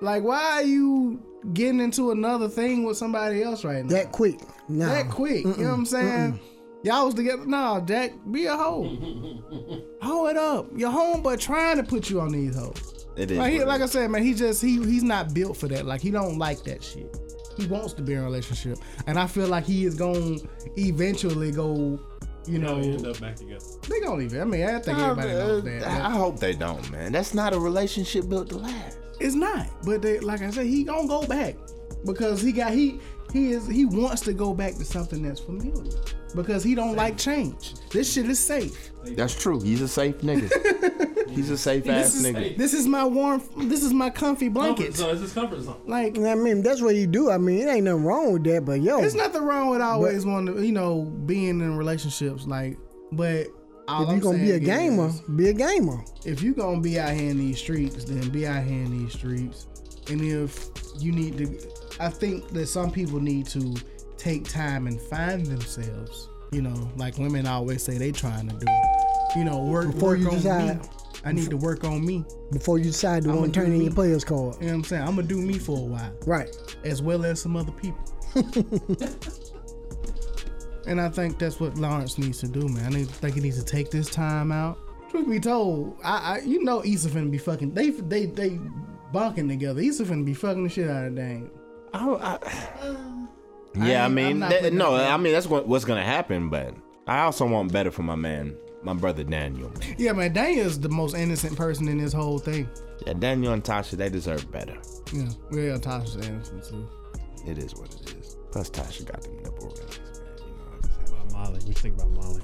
Speaker 3: Like, why are you getting into another thing with somebody else right now?
Speaker 2: That quick. Nah.
Speaker 3: that quick. You know what I'm saying? Y'all was together. Nah, Jack, be a hoe. hoe it up. Your homeboy trying to put you on these hoes.
Speaker 4: It is.
Speaker 3: Like, he,
Speaker 4: what it
Speaker 3: like I said, man, he just he he's not built for that. Like he don't like that shit. He wants to be in a relationship, and I feel like he is going to eventually go. You know,
Speaker 1: know, end up back together.
Speaker 3: they gonna leave it. I mean, I think
Speaker 4: I,
Speaker 3: everybody knows that.
Speaker 4: I hope they don't, man. That's not a relationship built to last.
Speaker 3: It's not, but they, like I said, he gonna go back because he got he he is he wants to go back to something that's familiar because he don't like change. This shit is safe.
Speaker 4: That's true. He's a safe nigga. He's a safe ass
Speaker 3: is
Speaker 4: nigga.
Speaker 3: this is my warm. This is my comfy
Speaker 1: Comfort
Speaker 3: blanket.
Speaker 1: zone. It's his comfort zone.
Speaker 3: Like
Speaker 2: I mean, that's what you do. I mean, it ain't nothing wrong with that, but yo,
Speaker 3: there's nothing wrong with always wanting to, you know, being in relationships. Like, but all
Speaker 2: if
Speaker 3: I'm
Speaker 2: you gonna be a gamer,
Speaker 3: is,
Speaker 2: be a gamer.
Speaker 3: if you gonna be out here in these streets, then be out here in these streets. And if you need to, I think that some people need to take time and find themselves. You know, like women always say they trying to do. You know, work
Speaker 2: Before
Speaker 3: work
Speaker 2: you
Speaker 3: on
Speaker 2: decide.
Speaker 3: me. I need to work on me.
Speaker 2: Before you decide to
Speaker 3: I'ma
Speaker 2: want to turn in your players card.
Speaker 3: You know what I'm saying? I'm gonna do me for a while.
Speaker 2: Right.
Speaker 3: as well as some other people. and I think that's what Lawrence needs to do, man. I think he needs to take this time out. Truth be told, I, I you know Issa finna be fucking they they they bunking together. Issa finna be fucking the shit out of Dane.
Speaker 4: I, yeah, I,
Speaker 3: ain't-
Speaker 4: mean,
Speaker 3: I'm
Speaker 4: that- no. I mean that's what, what's gonna happen. But I also want better for my man, my brother Daniel. Man.
Speaker 3: Yeah, man, Daniel's the most innocent person in this whole thing.
Speaker 4: Yeah, Daniel and Tasha, they deserve better.
Speaker 3: Yeah, yeah, Tasha's innocent too.
Speaker 4: It is what it is. Plus, Tasha got them nipple rings, man. You know, what I just have-
Speaker 1: About Molly. What you think about Molly?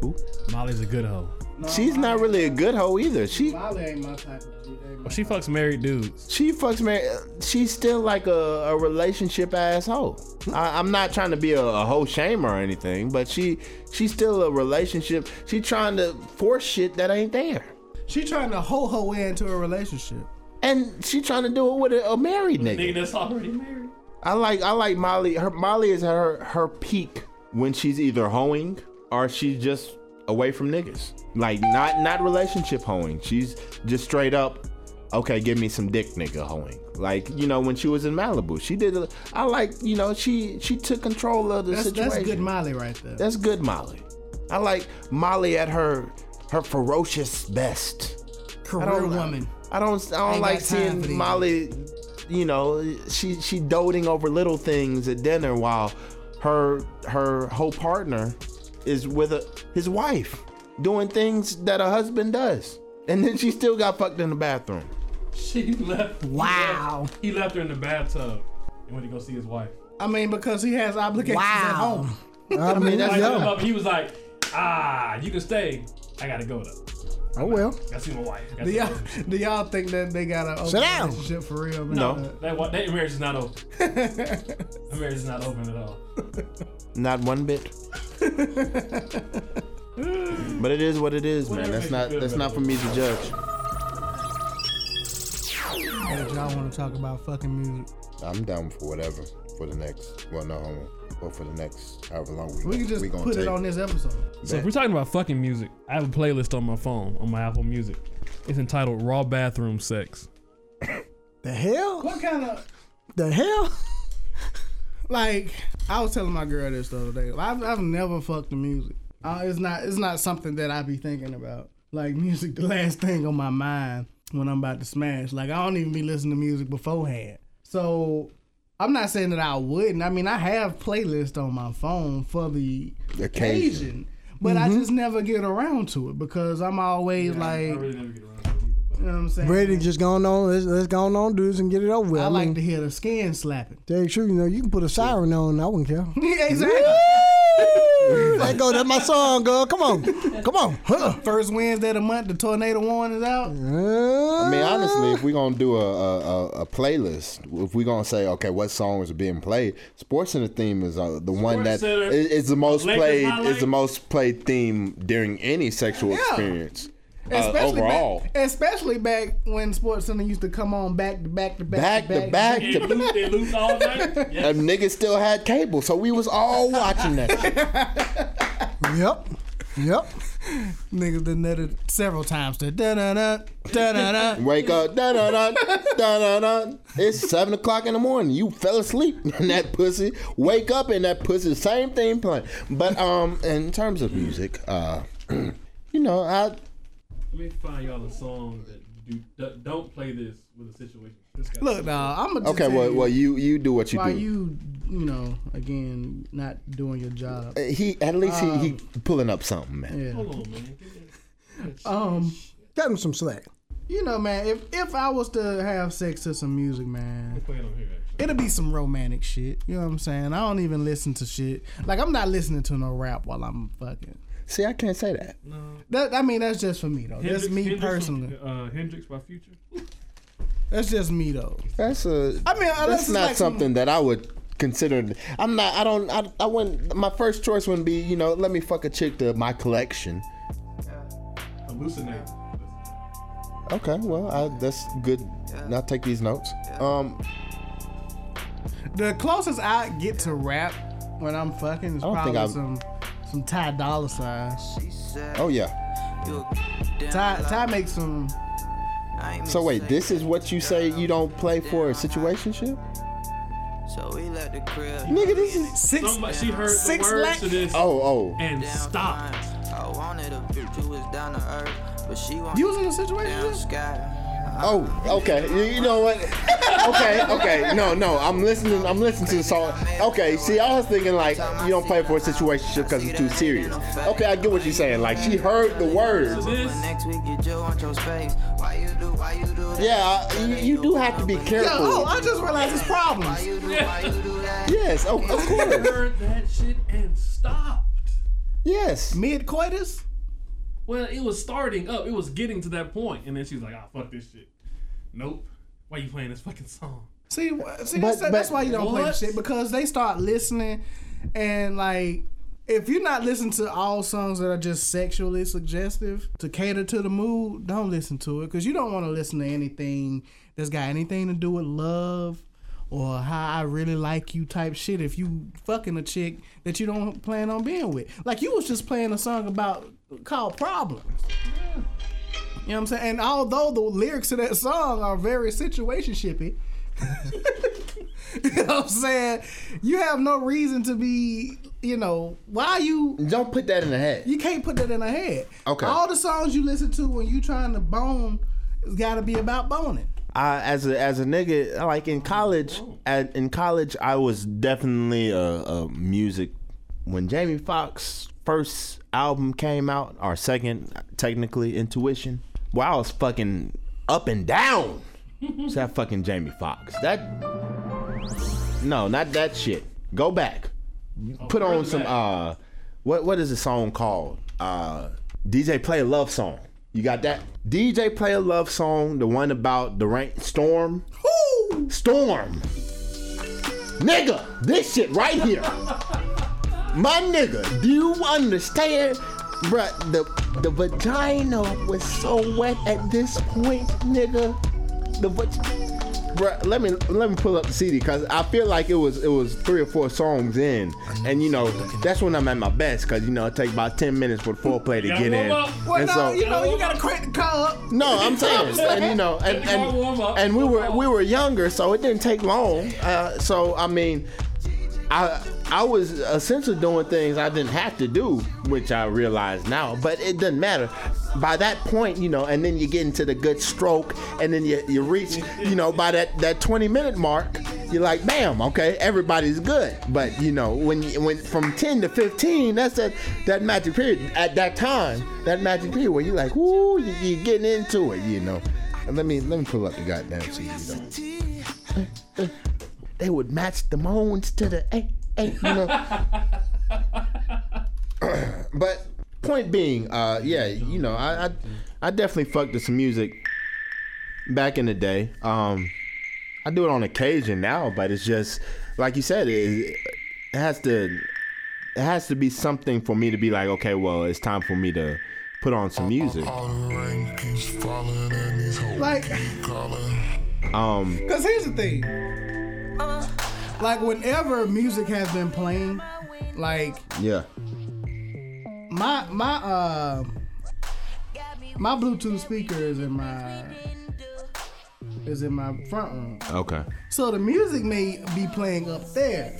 Speaker 4: Who?
Speaker 1: Molly's a good hoe.
Speaker 4: She's not really a good hoe either. She
Speaker 3: Molly ain't my type of G. Ain't my-
Speaker 1: Well, she fucks married dudes.
Speaker 4: she fucks me. She's still like a, a relationship asshole. I, I'm not trying to be a, a hoe shamer or anything, but she she's still a relationship. She trying to force shit that ain't there,
Speaker 3: She trying to hoe her way into a relationship.
Speaker 4: and she trying to do it with a, a married nigga.
Speaker 1: that's already married.
Speaker 4: I like I like Molly. Her Molly is her her peak when she's either hoeing or she's just away from niggas. Like not not relationship hoeing. She's just straight up okay, give me some dick nigga hoeing. Like you know when she was in Malibu, she did. A, I like you know she she took control of the
Speaker 3: That's,
Speaker 4: situation.
Speaker 3: that's good Molly right there.
Speaker 4: That's good Molly. I like Molly at her her ferocious best. I
Speaker 3: Career
Speaker 4: don't
Speaker 3: woman.
Speaker 4: I don't I don't
Speaker 3: Ain't
Speaker 4: like seeing. Molly. You know, she she doting over little things at dinner while her her whole partner is with a, his wife doing things that a husband does, and then she still got fucked in the bathroom.
Speaker 1: She left.
Speaker 2: Wow.
Speaker 1: He left her in the bathtub and went to go see his wife.
Speaker 3: I mean, because he has obligations at home.
Speaker 2: I mean,
Speaker 4: that's-
Speaker 1: Like,
Speaker 2: yeah.
Speaker 1: He was like, ah, you can stay. I gotta go though.
Speaker 2: Oh well.
Speaker 1: Gotta see my wife. Gotta
Speaker 3: Do y'all, do y'all think that they got an open
Speaker 2: Sit down.
Speaker 3: relationship for real? Man?
Speaker 4: No.
Speaker 1: That, wa- that marriage is not open. that marriage is not open at all.
Speaker 4: Not one bit. but it is what it is, man. That's not that's not for me to judge.
Speaker 3: Hey, y'all want to talk about fucking music?
Speaker 4: I'm down for whatever for the next. Well, no, homo. But for the next however long we
Speaker 3: We can just
Speaker 4: gonna
Speaker 3: put
Speaker 4: take.
Speaker 3: it on this episode.
Speaker 1: So if we're talking about fucking music, I have a playlist on my phone on my Apple Music. It's entitled "Raw Bathroom Sex."
Speaker 2: The hell?
Speaker 3: What kind of
Speaker 2: The hell?
Speaker 3: like? I was telling my girl this the other day. I've, I've never fucked the music. Uh, it's not it's not something that I be thinking about. Like music, the last thing on my mind when I'm about to smash. Like I don't even be listening to music beforehand. So I'm not saying that I wouldn't. I mean, I have playlists on my phone for the
Speaker 4: Occasion.
Speaker 3: occasion, but I mm-hmm. just never get around to it because I'm always like,
Speaker 1: I really never get around to it either.
Speaker 3: you know what I'm saying?
Speaker 2: Ready to just go on, let's, let's go on, on, do this and get it over with.
Speaker 3: I
Speaker 2: I,
Speaker 3: like
Speaker 2: mean,
Speaker 3: to hear the skin slapping.
Speaker 2: tell you you know, you can put a siren on, I wouldn't care.
Speaker 3: yeah, exactly.
Speaker 2: Let go, that's my song, girl. Come on. Come on. Huh.
Speaker 3: First Wednesday of the month, the tornado warning is out.
Speaker 2: Uh,
Speaker 4: I mean, honestly, if we're gonna do a, a, a, a playlist, if we're gonna say, okay, what songs are being played, Sports Center theme is uh, the one that
Speaker 1: Center,
Speaker 4: is, is the most
Speaker 1: Lakers
Speaker 4: played. Is the most played theme during any sexual experience. Uh, overall,
Speaker 3: back, especially back when Sports Center used to come on back to back to back,
Speaker 4: Back to back.
Speaker 1: It looped, it looped all night. Yeah.
Speaker 4: and niggas still had cable, so we was all watching that.
Speaker 2: Yep. Yep.
Speaker 3: Niggas done nutted several times to da da da da da da.
Speaker 4: Wake up, da da da da da da. It's seven o'clock in the morning. You fell asleep in that pussy. Wake up in that pussy. Same thing playing. But um, in terms of music, uh, you know, I
Speaker 1: Let me find y'all a song that do, that don't play this with a situation. This guy.
Speaker 3: Look, dog, I'm gonna
Speaker 4: okay. Well, well, you you do what you
Speaker 3: Why
Speaker 4: do.
Speaker 3: you, you know, again, not doing your job.
Speaker 4: Uh, he at least he, he pulling up something, man.
Speaker 3: Yeah.
Speaker 1: Hold on, man.
Speaker 3: Um,
Speaker 2: Got him some slack.
Speaker 3: you know, man, if if I was to have sex to some music, man,
Speaker 1: Play it on here. Actually.
Speaker 3: it'll be some romantic shit. You know what I'm saying? I don't even listen to shit. Like I'm not listening to no rap while I'm fucking.
Speaker 4: See, I can't say that. No.
Speaker 3: That I mean, that's just for me though. That's me
Speaker 1: Hendrix
Speaker 3: personally.
Speaker 1: from, Uh, Hendrix by Future.
Speaker 3: That's just me though.
Speaker 4: That's a.
Speaker 3: I mean, unless
Speaker 4: that's
Speaker 3: it's
Speaker 4: not
Speaker 3: like some-
Speaker 4: something that I would consider. I'm not. I don't. I, I wouldn't. My first choice wouldn't be. You know, let me fuck a chick to my collection.
Speaker 1: Hallucinate.
Speaker 4: Okay, well, I, that's good. I'll take these notes. Um,
Speaker 3: The closest I get to rap when I'm fucking is
Speaker 4: I don't think
Speaker 3: probably
Speaker 4: I've-
Speaker 3: some some Ty Dolla Sign.
Speaker 4: oh yeah.
Speaker 3: Ty Ty makes some.
Speaker 4: So wait, this is what you say you don't play for a situationship?
Speaker 7: So we let the crib.
Speaker 4: Nigga, this is.
Speaker 3: Six,
Speaker 1: Somebody, she heard the
Speaker 3: Six
Speaker 1: words
Speaker 3: lakh-
Speaker 1: to this
Speaker 4: Oh, oh.
Speaker 1: and
Speaker 7: down
Speaker 1: stopped.
Speaker 7: I wanted a bitch who was down to earth, but she want
Speaker 3: You was in a situation?
Speaker 7: Down sky.
Speaker 4: Oh, okay. You- You know what? Okay, okay. No, no. I'm listening. I'm listening to the song. Okay. See, I was thinking like you don't play for a situation because it's too serious. Okay, I get what you're saying. Like she heard the words.
Speaker 7: Next week you just want your space. Why you do? Why you do?
Speaker 4: Yeah, you, you do have to be
Speaker 3: Yeah, oh. I just realized it's problems.
Speaker 7: Why you do? Why you do that?
Speaker 4: Yes, oh, of course.
Speaker 1: heard that shit and stopped.
Speaker 4: Yes.
Speaker 3: Mid coitus?
Speaker 1: Well, it was starting up. It was getting to that point, and then she's like, "Ah, fuck this shit." Nope. Why you playing this fucking song?
Speaker 3: See, wh- see
Speaker 4: But-
Speaker 3: that's, that's why you don't play the shit because they start listening and like if you're not listening to all songs that are just sexually suggestive to cater to the mood, don't listen to it because you don't want to listen to anything that's got anything to do with love or how I really like you type shit. If you fucking a chick that you don't plan on being with, like you was just playing a song about called problems. You know what I'm saying? And although the lyrics to that song are very situationshipy, you know what I'm saying? You have no reason to be, you know, why you
Speaker 4: Don't put that in the head.
Speaker 3: you can't put that in a head.
Speaker 4: Okay.
Speaker 3: All the songs you listen to when you trying to bone, it's got to be about boning.
Speaker 4: I, as a as a nigga, like in college, oh. at in college, I was definitely a, a music. When Jamie Foxx first album came out, or second, technically, Intuition. Well, I was fucking up and down. It's that fucking Jamie Foxx. That no, not that shit. Go back. Put on some uh, what what is the song called? Uh, DJ play a love song. You got that? DJ play a love song, the one about the rain storm. Whoo! Storm. Nigga, this shit right here. My nigga, do you understand? Bruh, the the vagina was so wet at this point, nigga. The vag- Bruh, let me let me pull up the CD because I feel like it was it was three or four songs in, and you know that's when I'm at my best because you know it take about ten minutes for the foreplay to
Speaker 1: gotta
Speaker 4: get
Speaker 1: warm
Speaker 4: in,
Speaker 1: up.
Speaker 3: Well,
Speaker 4: and
Speaker 3: no,
Speaker 4: so
Speaker 3: you know, you got to crank the car up.
Speaker 4: no, I'm saying, and you know, and
Speaker 1: You gotta warm up.
Speaker 4: and, and we were we were younger, so it didn't take long. Uh, so I mean, I I was uh, essentially doing things I didn't have to do, which I realize now. But it doesn't matter. By that point, you know, and then you get into the good stroke, and then you you reach, you know, by that that 20 minute mark, you're like, bam, okay, everybody's good. But you know, when you, when from 10 to 15, that's that that magic period. At that time, that magic period where you're like, woo, you, you're getting into it, you know. And let me let me pull up the goddamn CD though they would match the moans to the a a you know. but point being, uh, yeah, you know, I, I I definitely fucked with some music back in the day. Um, I do it on occasion now, but it's just like you said, it, it has to it has to be something for me to be like, okay, well, it's time for me to put on some music.
Speaker 3: Like,
Speaker 4: Um,
Speaker 3: Cause here's the thing. Like whenever music has been playing, like
Speaker 4: yeah,
Speaker 3: my my uh my Bluetooth speaker is in my is in my front room.
Speaker 4: okay,
Speaker 3: So the music may be playing up there.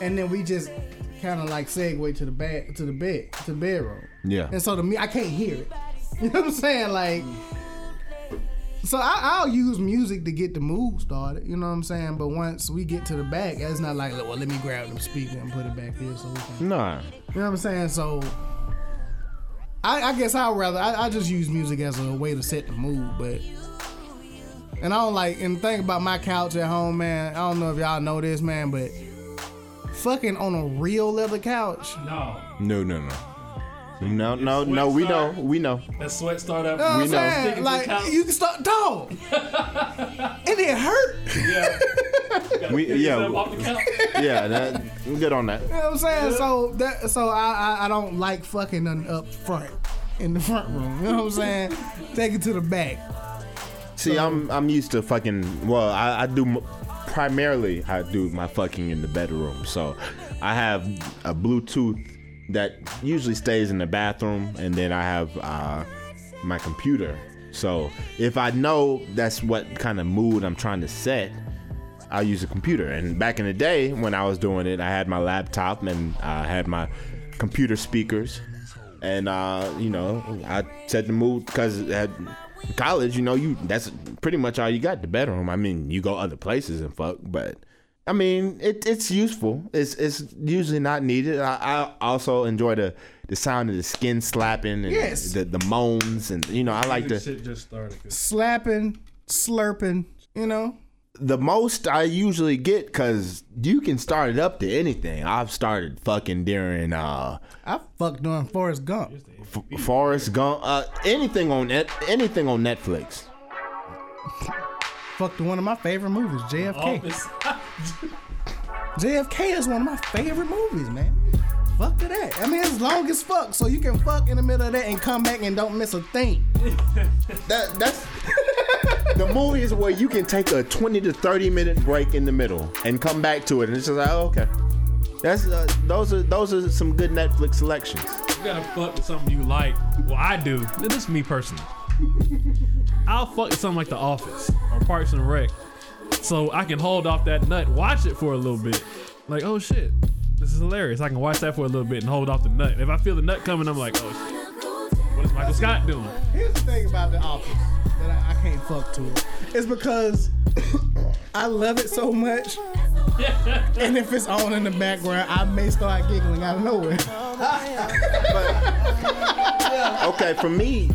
Speaker 3: And then we just kind of like segue to the back to the bed to the bedroom.
Speaker 4: yeah,
Speaker 3: And so the me I can't hear it. You know what I'm saying? Like so I, I'll use music to get the mood started, you know what I'm saying? But once we get to the back, it's not like, well, let me grab the speaker and put it back here so we can
Speaker 4: nah,
Speaker 3: you know what I'm saying? So I, I guess I'd rather I, I just use music as a way to set the mood, but and I don't like and think about my couch at home, man. I don't know if y'all know this, man, but fucking on a real leather couch.
Speaker 1: No.
Speaker 4: no, no, no. No, no, no, we know, we know.
Speaker 1: That sweat start up.
Speaker 3: You
Speaker 4: We know.
Speaker 3: saying? Like you can start dog. and it hurt.
Speaker 1: Yeah.
Speaker 4: We, yeah,
Speaker 1: yourself off the couch.
Speaker 4: yeah, that, I'm good on that.
Speaker 3: You know what I'm saying? So that so I, I I don't like fucking un- up front in the front room. You know what I'm saying? Take it to the back.
Speaker 4: See, I'm I'm used to fucking. Well, I, I do m- primarily I do my fucking in the bedroom. So I have a Bluetooth that usually stays in the bathroom, and then I have uh, my computer. So if I know that's what kind of mood I'm trying to set, I'll use a computer. And back in the day when I was doing it, I had my laptop and I had my computer speakers. And uh, you know, I set the mood because at college, you know, you that's pretty much all you got. The bedroom. I mean, you go other places and fuck, but I mean, it, it's useful. It's it's usually not needed. I, I also enjoy the the sound of the skin slapping and
Speaker 3: Yes.
Speaker 4: the the moans and you know I like the
Speaker 1: shit just started. 'cause-
Speaker 3: Slapping, slurping, you know?
Speaker 4: the most I usually get because you can start it up to anything. I've started fucking during uh
Speaker 3: I fucked during Forrest Gump.
Speaker 4: F- Forrest Gump, uh, anything on net, anything on Netflix.
Speaker 3: Fucked one of my favorite movies, JFK. JFK is one of my favorite movies, man. Fuck to that. I mean, it's long as fuck, so you can fuck in the middle of that and come back and don't miss a thing.
Speaker 4: That that's the movie is where you can take a twenty to thirty minute break in the middle and come back to it, and it's just like, oh, okay. That's uh, those are those are some good Netflix selections.
Speaker 1: You gotta fuck with something you like. Well, I do. This is me personally. I'll fuck with something like The Office or Parks and Rec, so I can hold off that nut, watch it for a little bit. Like, oh shit, this is hilarious. I can watch that for a little bit and hold off the nut. If I feel the nut coming, I'm like, oh shit, what is Michael Scott doing?
Speaker 3: Here's the thing about The Office that I, I can't fuck to it. It's because I love it so much. and if it's on in the background, I may start giggling out of nowhere.
Speaker 4: Okay, for me,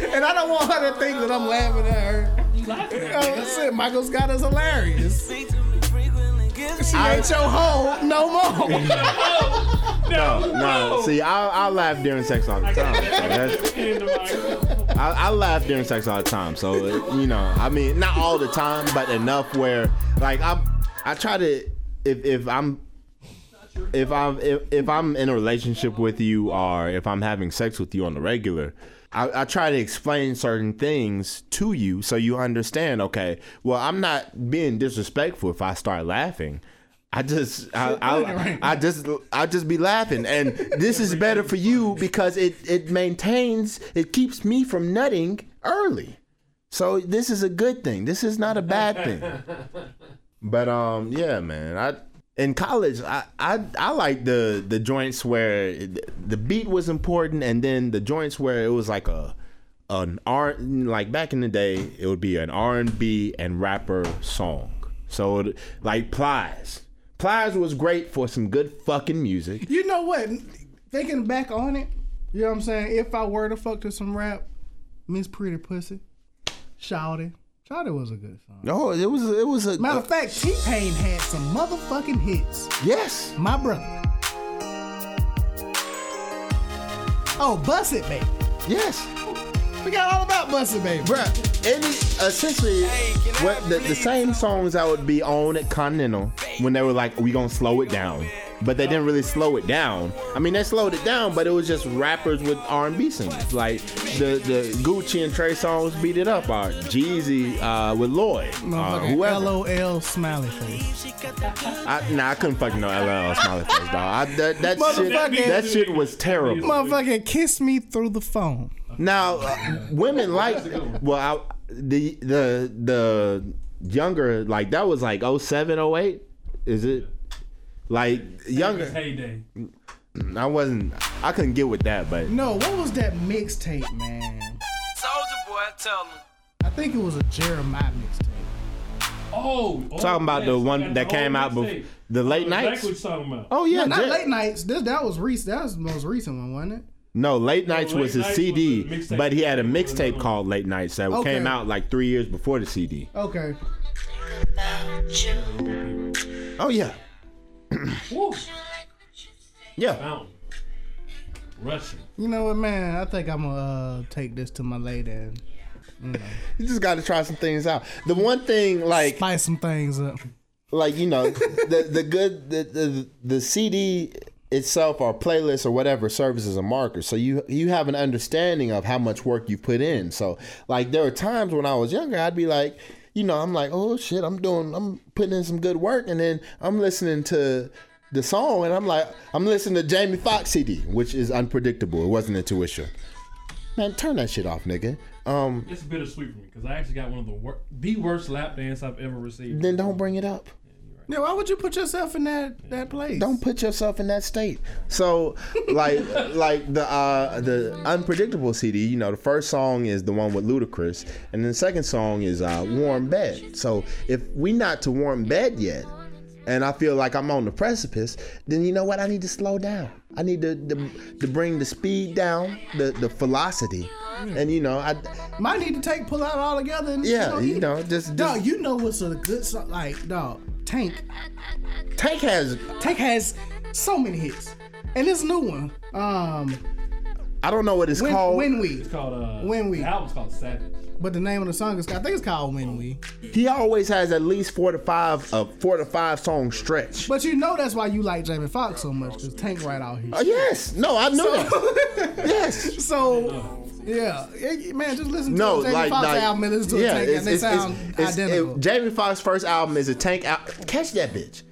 Speaker 3: And I don't want her to think that I'm laughing at her. Oh, shit, Michael Scott is hilarious. She ain't your hoe no more.
Speaker 4: no, no. See, I, I laugh during sex all the time. So that's, I, I laugh during sex all the time. So you know, I mean, not all the time, but enough where like I I try to if if I'm if I'm if, if I'm in a relationship with you or if I'm having sex with you on the regular. I, I try to explain certain things to you so you understand. Okay, well, I'm not being disrespectful if I start laughing. I just, I, I, I just, I just be laughing, and this is better for you because it, it maintains, it keeps me from nutting early. So this is a good thing. This is not a bad thing. But um, yeah, man. I in college, I I, I like the the joints where the beat was important, and then the joints where it was like a an R like back in the day, it would be an R and B and rapper song. So it- like Plies, Plies was great for some good fucking music.
Speaker 3: You know what? Thinking back on it, you know what I'm saying? If I were to fuck to some rap, Miss Pretty Pussy, Shawty. Shawty was a good song.
Speaker 4: No, it was it was a
Speaker 3: Matter of fact, T Pain had some motherfucking hits.
Speaker 4: yes,
Speaker 3: My brother. Oh, Bust It Baby.
Speaker 4: yes.
Speaker 3: We got all about Bust It Baby.
Speaker 4: Bruh, any essentially what the, the same songs I would be on at Continental when they were like, we gonna slow it down. But they didn't really slow it down. I mean, they slowed it down, but it was just rappers with R&B singers. Like the, the Gucci and Trey Songz beat it up. Or Jeezy uh, with Lloyd. Whoever.
Speaker 3: LOL smiley face.
Speaker 4: I, nah, I couldn't fucking know LL Smiley Face, dog. I, that, that, shit, that shit was terrible.
Speaker 3: Motherfucking kiss me through the phone.
Speaker 4: Now, uh, women like well, I, the the the younger like that was like 07, 08? Is it like younger?
Speaker 1: heyday.
Speaker 4: I wasn't. I couldn't get with that, but
Speaker 3: No, what was that mixtape, man?
Speaker 7: Soulja Boy, tell him.
Speaker 3: I think it was a Jeremih mixtape.
Speaker 1: Oh, oh,
Speaker 4: talking about the one that
Speaker 1: the
Speaker 4: came out before the late
Speaker 1: Exactly
Speaker 4: nights.
Speaker 1: what you're talking about.
Speaker 4: Oh yeah,
Speaker 3: No, not
Speaker 4: Jer-
Speaker 3: late nights. This that was recent. That was the most recent one, wasn't it?
Speaker 4: no, late nights
Speaker 1: Late
Speaker 4: was his
Speaker 1: Nights
Speaker 4: CD,
Speaker 1: was
Speaker 4: but he had a
Speaker 1: It was another
Speaker 4: mixtape called Late Nights that
Speaker 3: Okay.
Speaker 4: came out like three years before the CD.
Speaker 3: Okay.
Speaker 4: Oh yeah,
Speaker 1: Woo.
Speaker 4: yeah.
Speaker 1: Fountain. Russian.
Speaker 3: You know what, man? I think I'm gonna uh, take this to my lady and
Speaker 4: You just got to try some things out. The one thing like
Speaker 3: spice some things up.
Speaker 4: like you know the the good the, the the CD itself or playlist or whatever serves as a marker so you you have an understanding of how much work you put in so like there were times when I was younger I'd be like you know I'm like oh shit I'm doing I'm putting in some good work. And then I'm listening to the song and I'm like I'm listening to Jamie Foxx CD which is unpredictable. It wasn't intuition. Man turn that shit off nigga. Um
Speaker 1: It's bittersweet for me because I actually got one of the wor- the worst lap dance I've ever received.
Speaker 4: then don't bring it up
Speaker 3: Yeah, why would you put yourself in that that place?
Speaker 4: don't put yourself in that state. So, like, like the uh, the unpredictable CD. You know, the first song is the one with Ludacris, and then the second song is uh, Warm Bed. So, if we not to Warm Bed yet, and I feel like I'm on the precipice, then you know what? I need to slow down. I need to to, to bring the speed down, the the velocity, and you know, I
Speaker 3: Might need to take pull out all together. And,
Speaker 4: yeah,
Speaker 3: you
Speaker 4: you
Speaker 3: know,
Speaker 4: know, just,
Speaker 3: dog.
Speaker 4: just
Speaker 3: You know what's a good song? Like, dog, Tank.
Speaker 4: Tank has.
Speaker 3: Tank has so many hits, and this new one, um,
Speaker 4: I don't know what it's
Speaker 3: when,
Speaker 4: called.
Speaker 3: when we,
Speaker 1: It's called uh.
Speaker 3: When We.
Speaker 1: The album's called Savage.
Speaker 3: but the name of the song is I think it's called When We.
Speaker 4: he always has at least four to five a four to five song stretch.
Speaker 3: But you know that's why you like Jamie Foxx so much because Tank right out here.
Speaker 4: Uh, yes. No, I knew that. yes.
Speaker 3: So, yeah, Yeah, man, just listen to
Speaker 4: No,
Speaker 3: a Jamie
Speaker 4: like,
Speaker 3: Foxx
Speaker 4: like
Speaker 3: album and listen to a Tank, and they sound identical.
Speaker 4: it- Jamie Foxx's first album is a Tank. Al- Catch that bitch.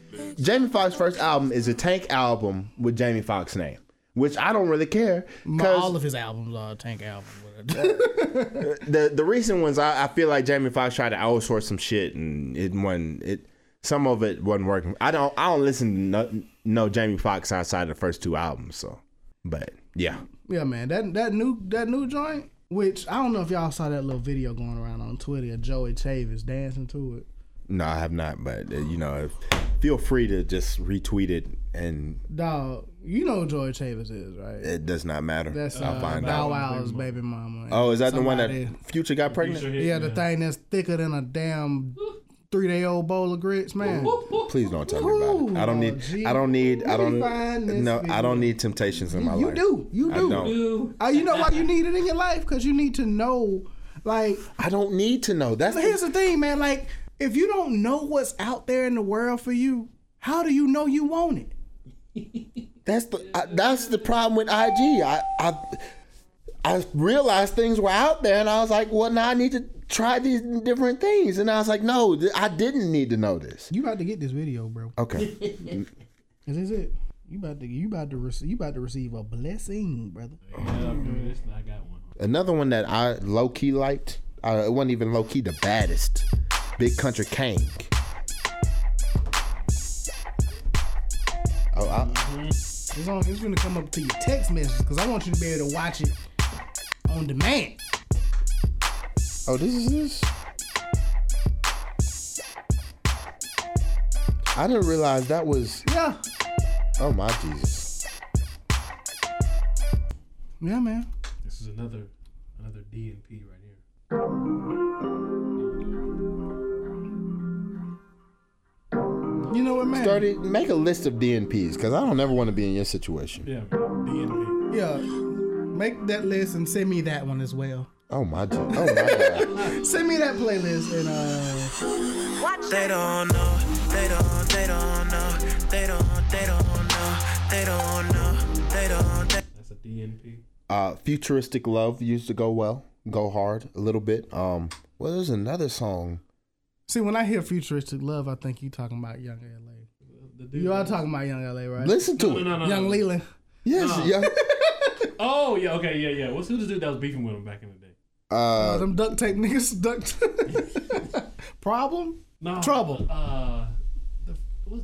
Speaker 4: Jamie Foxx's first album is a Tank album with Jamie Foxx's name. which I don't really care.
Speaker 3: My- all of his albums are Tank albums.
Speaker 4: the the recent ones, I, I feel like Jamie Foxx tried to outsource some shit, and it wasn't. It some of it wasn't working. I don't I don't listen to no, no Jamie Foxx outside of the first two albums. So, but yeah,
Speaker 3: yeah, man. That that new that new joint, which I don't know if y'all saw that little video going around on Twitter of Joie Chavis dancing to it.
Speaker 4: no, I have not. But uh, you know, feel free to just retweet it, and
Speaker 3: Dog, you know who Joie Chavis is, right?
Speaker 4: it does not matter.
Speaker 3: That's
Speaker 4: I'll
Speaker 3: uh,
Speaker 4: find
Speaker 3: Bow
Speaker 4: out.
Speaker 3: Wow's baby mama.
Speaker 4: Oh, is that the one
Speaker 3: Somebody-
Speaker 4: that Future got pregnant?
Speaker 1: Future hit,
Speaker 3: Yeah, the thing that's thicker than a damn three day old bowl of grits, man.
Speaker 4: Please don't tell me about it. I don't need.
Speaker 3: gee.
Speaker 4: I don't need. I don't.
Speaker 3: find
Speaker 4: No, I don't need temptations in my
Speaker 3: You
Speaker 4: life.
Speaker 3: You do, you do.
Speaker 4: I
Speaker 3: do.
Speaker 4: don't.
Speaker 3: Uh, you know why you need it in your life? Because you need to know, like,
Speaker 4: I don't need to know. That's
Speaker 3: here's the thing, man. Like, if you don't know what's out there in the world for you, how do you know you want it?
Speaker 4: That's the I, that's the problem with IG. I I I realized things were out there, and I was like, well, now I need to try these different things. And I was like, no, th- I didn't need to know this.
Speaker 3: You about to get this video, bro.
Speaker 4: Okay,
Speaker 3: this Is it? You about to you about to receive you about to receive a blessing, brother.
Speaker 1: Yeah, I'm doing this. and I got one.
Speaker 4: another one that I low key liked. Uh, it wasn't even low key. The baddest, Big Country Kang. Oh, I,
Speaker 3: It's on. It's gonna come up to your text messages because I want you to be able to watch it on demand.
Speaker 4: Oh, this is this. I didn't realize that was.
Speaker 3: Yeah,
Speaker 4: Oh my Jesus.
Speaker 3: yeah, man.
Speaker 1: This is another another D and P right here.
Speaker 3: You know what, man?
Speaker 4: Sturdy, make a list of DNPs because I don't ever want to be in your situation.
Speaker 1: Yeah, D and P.
Speaker 3: Yeah, make that list and send me that one as well.
Speaker 4: Oh my, Je- oh my God.
Speaker 3: Send me that playlist and uh,
Speaker 7: They don't know, they don't, they don't know, they don't, they don't know, they don't know, they don't, they
Speaker 1: That's a D and P.
Speaker 4: Uh, futuristic love used to go well, go hard a little bit. Um, well, there's another song.
Speaker 3: see when I hear futuristic love, I think you talking about Young LA. You are talking about Young LA, right?
Speaker 4: Listen to
Speaker 1: No,
Speaker 4: it.
Speaker 1: no, no,
Speaker 3: Young
Speaker 1: no.
Speaker 3: Leland.
Speaker 4: Yes,
Speaker 1: No.
Speaker 4: yeah.
Speaker 1: Oh yeah, okay, yeah, yeah. What's who's the dude that was beefing with him back in the day?
Speaker 3: Uh,
Speaker 4: Uh,
Speaker 3: them duct tape niggas. Duct. Problem.
Speaker 1: No,
Speaker 3: Trouble.
Speaker 1: Uh, the what,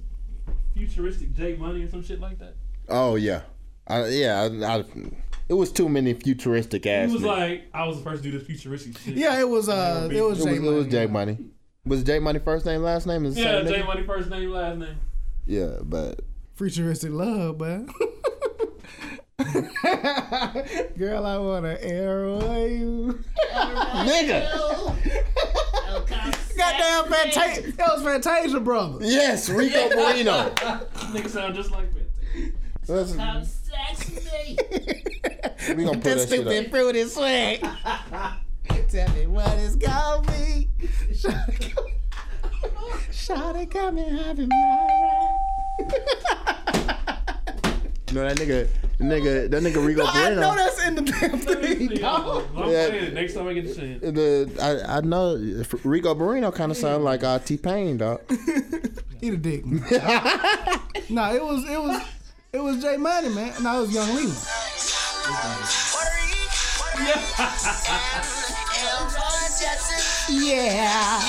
Speaker 1: futuristic J Money or some shit like that.
Speaker 4: oh yeah, I, yeah. I, I, it was too many futuristic ass.
Speaker 1: It was
Speaker 4: niggas.
Speaker 1: like, I was the first to do this futuristic shit.
Speaker 3: Yeah, it was. Uh, it was
Speaker 4: it
Speaker 3: J
Speaker 4: was, it was
Speaker 3: Money.
Speaker 4: J Money. Was J Money first name, last name? Is
Speaker 1: yeah.
Speaker 4: same
Speaker 1: J? Money first name, last name.
Speaker 4: Yeah, but
Speaker 3: Futuristic love, man. Girl, I wanna arrow you.
Speaker 4: nigga.
Speaker 3: Goddamn Fantasia. That was Fantasia, brother.
Speaker 4: Yes, Rico Moreno.
Speaker 1: Nigga sound just like that.
Speaker 4: Let's- we gonna put that shit up.
Speaker 3: fruity swag. Tell me what it's gonna be. Shawty come and have it my
Speaker 4: You know that nigga, that nigga, that nigga Rico
Speaker 3: I know that's in the damn thing.
Speaker 1: Yeah. I'm
Speaker 4: Yeah.
Speaker 1: saying. Next time I get to say it.
Speaker 4: The I, I know Rico Moreno kind of sound like uh, T Pain, dog.
Speaker 3: Eat a dick. no, it was it was it was Jay Money, man. No, it was Young Leland. Yeah.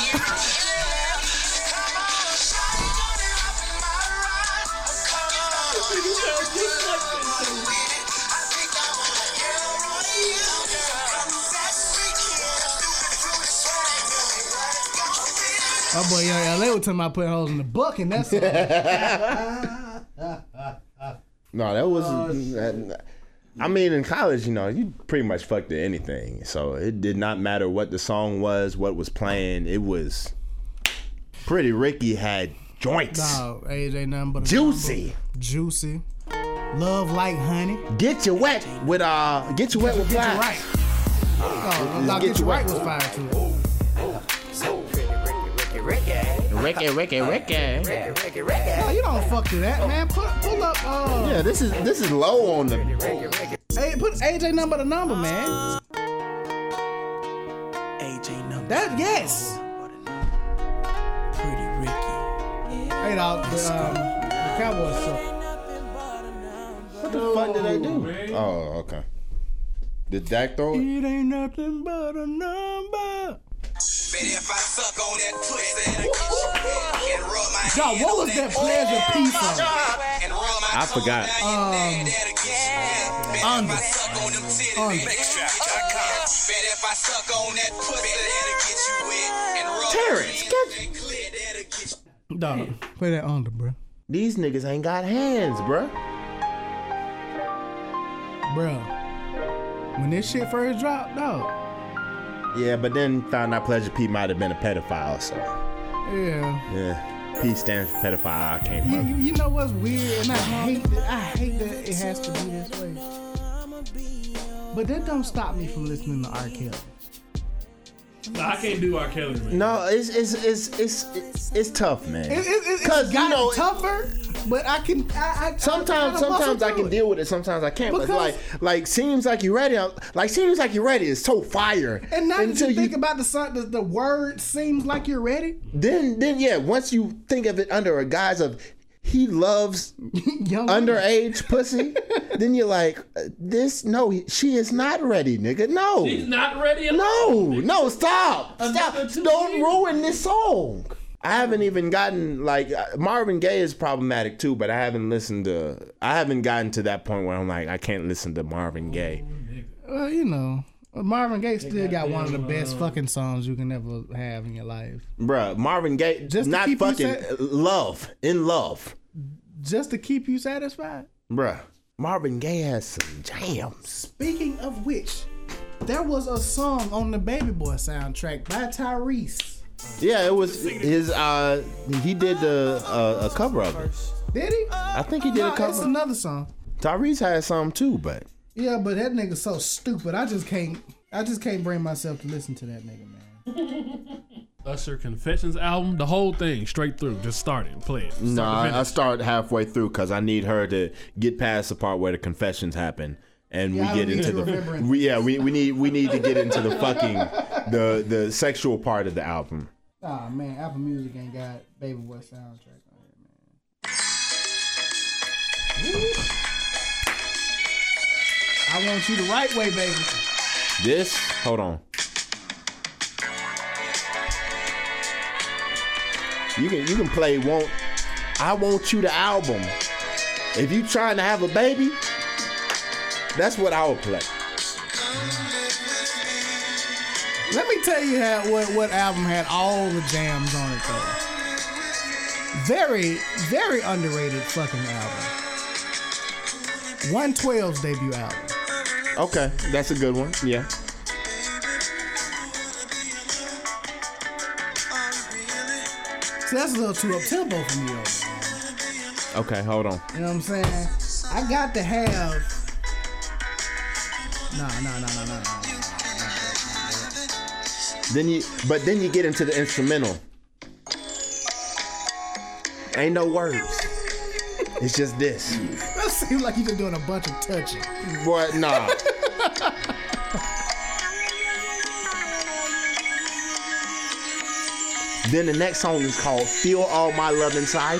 Speaker 3: My boy Young LA was talking about putting holes in the buck and that's
Speaker 4: No, that was. that- I mean, in college, you know, you pretty much fucked at anything. So it did not matter what the song was, what was playing. It was pretty. Ricky had joints,
Speaker 3: age ain't nothing but a
Speaker 4: juicy.
Speaker 3: number. Juicy. Love like honey.
Speaker 4: Get you wet with uh, get you wet with
Speaker 3: Get you right. Oh,
Speaker 4: Get
Speaker 3: get
Speaker 4: You
Speaker 3: Right. was fire too.
Speaker 4: Ricky, Ricky, Ricky.
Speaker 3: Oh, you don't fuck to that, man. Pull, pull up. Uh,
Speaker 4: Yeah, this is this is low on the.
Speaker 3: hey, put AJ number the number, man.
Speaker 7: AJ number.
Speaker 3: That yes.
Speaker 7: Pretty Ricky.
Speaker 3: Hey, dog. The, um, the Cowboys suck. Put
Speaker 4: the fuck did I do?
Speaker 1: man.
Speaker 4: Oh, okay. Did Dak throw it?
Speaker 3: It ain't nothing but a number.
Speaker 8: Baby, if I suck on that pussy and get you wet and rub my
Speaker 3: God,
Speaker 8: hand
Speaker 3: what was that pleasure
Speaker 8: pussy
Speaker 3: piece on?
Speaker 8: and
Speaker 4: I forgot.
Speaker 8: down your neck, that'll get you wet. Baby, if
Speaker 3: Under.
Speaker 8: I suck on them titties,
Speaker 3: Under.
Speaker 8: baby, Baby, if I suck on that pussy, that'll get you wet and rub
Speaker 4: Terrence,
Speaker 8: my hand that clit, that'll get
Speaker 3: Dog, play that under, bro.
Speaker 4: These niggas ain't got hands, bruh.
Speaker 3: Bro, when this shit first dropped, dog.
Speaker 4: Yeah, but then found out Pleasure P might have been a pedophile, so
Speaker 3: Yeah.
Speaker 4: yeah. P stands for pedophile. I can't
Speaker 3: You,
Speaker 4: fuck.
Speaker 3: you, you know what's weird, and I hate that. I hate that it has to be this way. But that don't stop me from listening to R. Kelly.
Speaker 1: Nah, I can't do R. Kelly, man.
Speaker 4: No, it's it's it's it's it's, it's tough, man.
Speaker 3: It, it, it, it's
Speaker 4: Cause you know,
Speaker 3: tougher, but I can. I, I,
Speaker 4: sometimes
Speaker 3: I,
Speaker 4: sometimes I can deal with it. Sometimes I can't. But
Speaker 3: Because-
Speaker 4: like like seems like you're ready. Like seems like you're ready. It's so fire.
Speaker 3: And now
Speaker 4: until
Speaker 3: you think about the son- the, the word seems like you're ready.
Speaker 4: then then yeah. Once you think of it under a guise of he loves
Speaker 3: Young
Speaker 4: underage pussy, then you're like, uh, this no, she is not ready, nigga. No,
Speaker 1: she's not ready at all.
Speaker 4: no, no, stop, stop!
Speaker 1: Another two
Speaker 4: Don't
Speaker 1: years.
Speaker 4: ruin this song. I haven't even gotten like uh, Marvin Gaye is problematic too, but I haven't listened to. I haven't gotten to that point where I'm like, I can't listen to Marvin Gaye.
Speaker 3: Well, you know, Marvin Gaye still got one of the best fucking songs you can ever have in your life.
Speaker 4: Bruh, Marvin Gaye,
Speaker 3: Just
Speaker 4: not fucking
Speaker 3: sa-
Speaker 4: love, in love.
Speaker 3: Just to keep you satisfied.
Speaker 4: Bruh, Marvin Gaye has some jams.
Speaker 3: Speaking of which, there was a song on the Baby Boy soundtrack by Tyrese.
Speaker 4: Yeah, it was his. uh He did the uh, a cover of it.
Speaker 3: Did he?
Speaker 4: I think he did
Speaker 3: No,
Speaker 4: a
Speaker 3: it's
Speaker 4: cover.
Speaker 3: another song.
Speaker 4: Tyrese had some too, but
Speaker 3: Yeah, but that nigga's so stupid. I just can't. I just can't bring myself to listen to that nigga, man.
Speaker 1: Usher Confessions album, the whole thing, straight through. Just start it, play it. Start
Speaker 4: no,
Speaker 1: to
Speaker 4: I, I
Speaker 1: finish.
Speaker 4: start halfway through because I need her to get past the part where the confessions happen. And
Speaker 3: Yeah, I
Speaker 4: we get
Speaker 3: don't need
Speaker 4: into
Speaker 3: you
Speaker 4: the
Speaker 3: remembering.
Speaker 4: we, yeah we, we need we need to get into the fucking the the sexual part of the album.
Speaker 3: Ah man, Apple Music ain't got Baby Boy soundtrack on here, man. I want you the right way, baby.
Speaker 4: This hold on. You can you can play won't I want you the album. If you trying to have a baby, that's what I would play.
Speaker 3: Let me tell you how, what what album had all the jams on it though. Very, very underrated fucking album. 112's debut album.
Speaker 4: Okay, that's a good one. Yeah.
Speaker 3: See, that's a little too up tempo for me, though.
Speaker 4: Okay, hold on.
Speaker 3: You know what I'm saying? I got to have. Nah, nah, nah, nah, nah, nah.
Speaker 4: Then you, but then you get into the instrumental. Ain't no words. It's just this.
Speaker 3: That seems like you're just doing a bunch of touching.
Speaker 4: What? nah. then the next song is called "Feel All My Love Inside."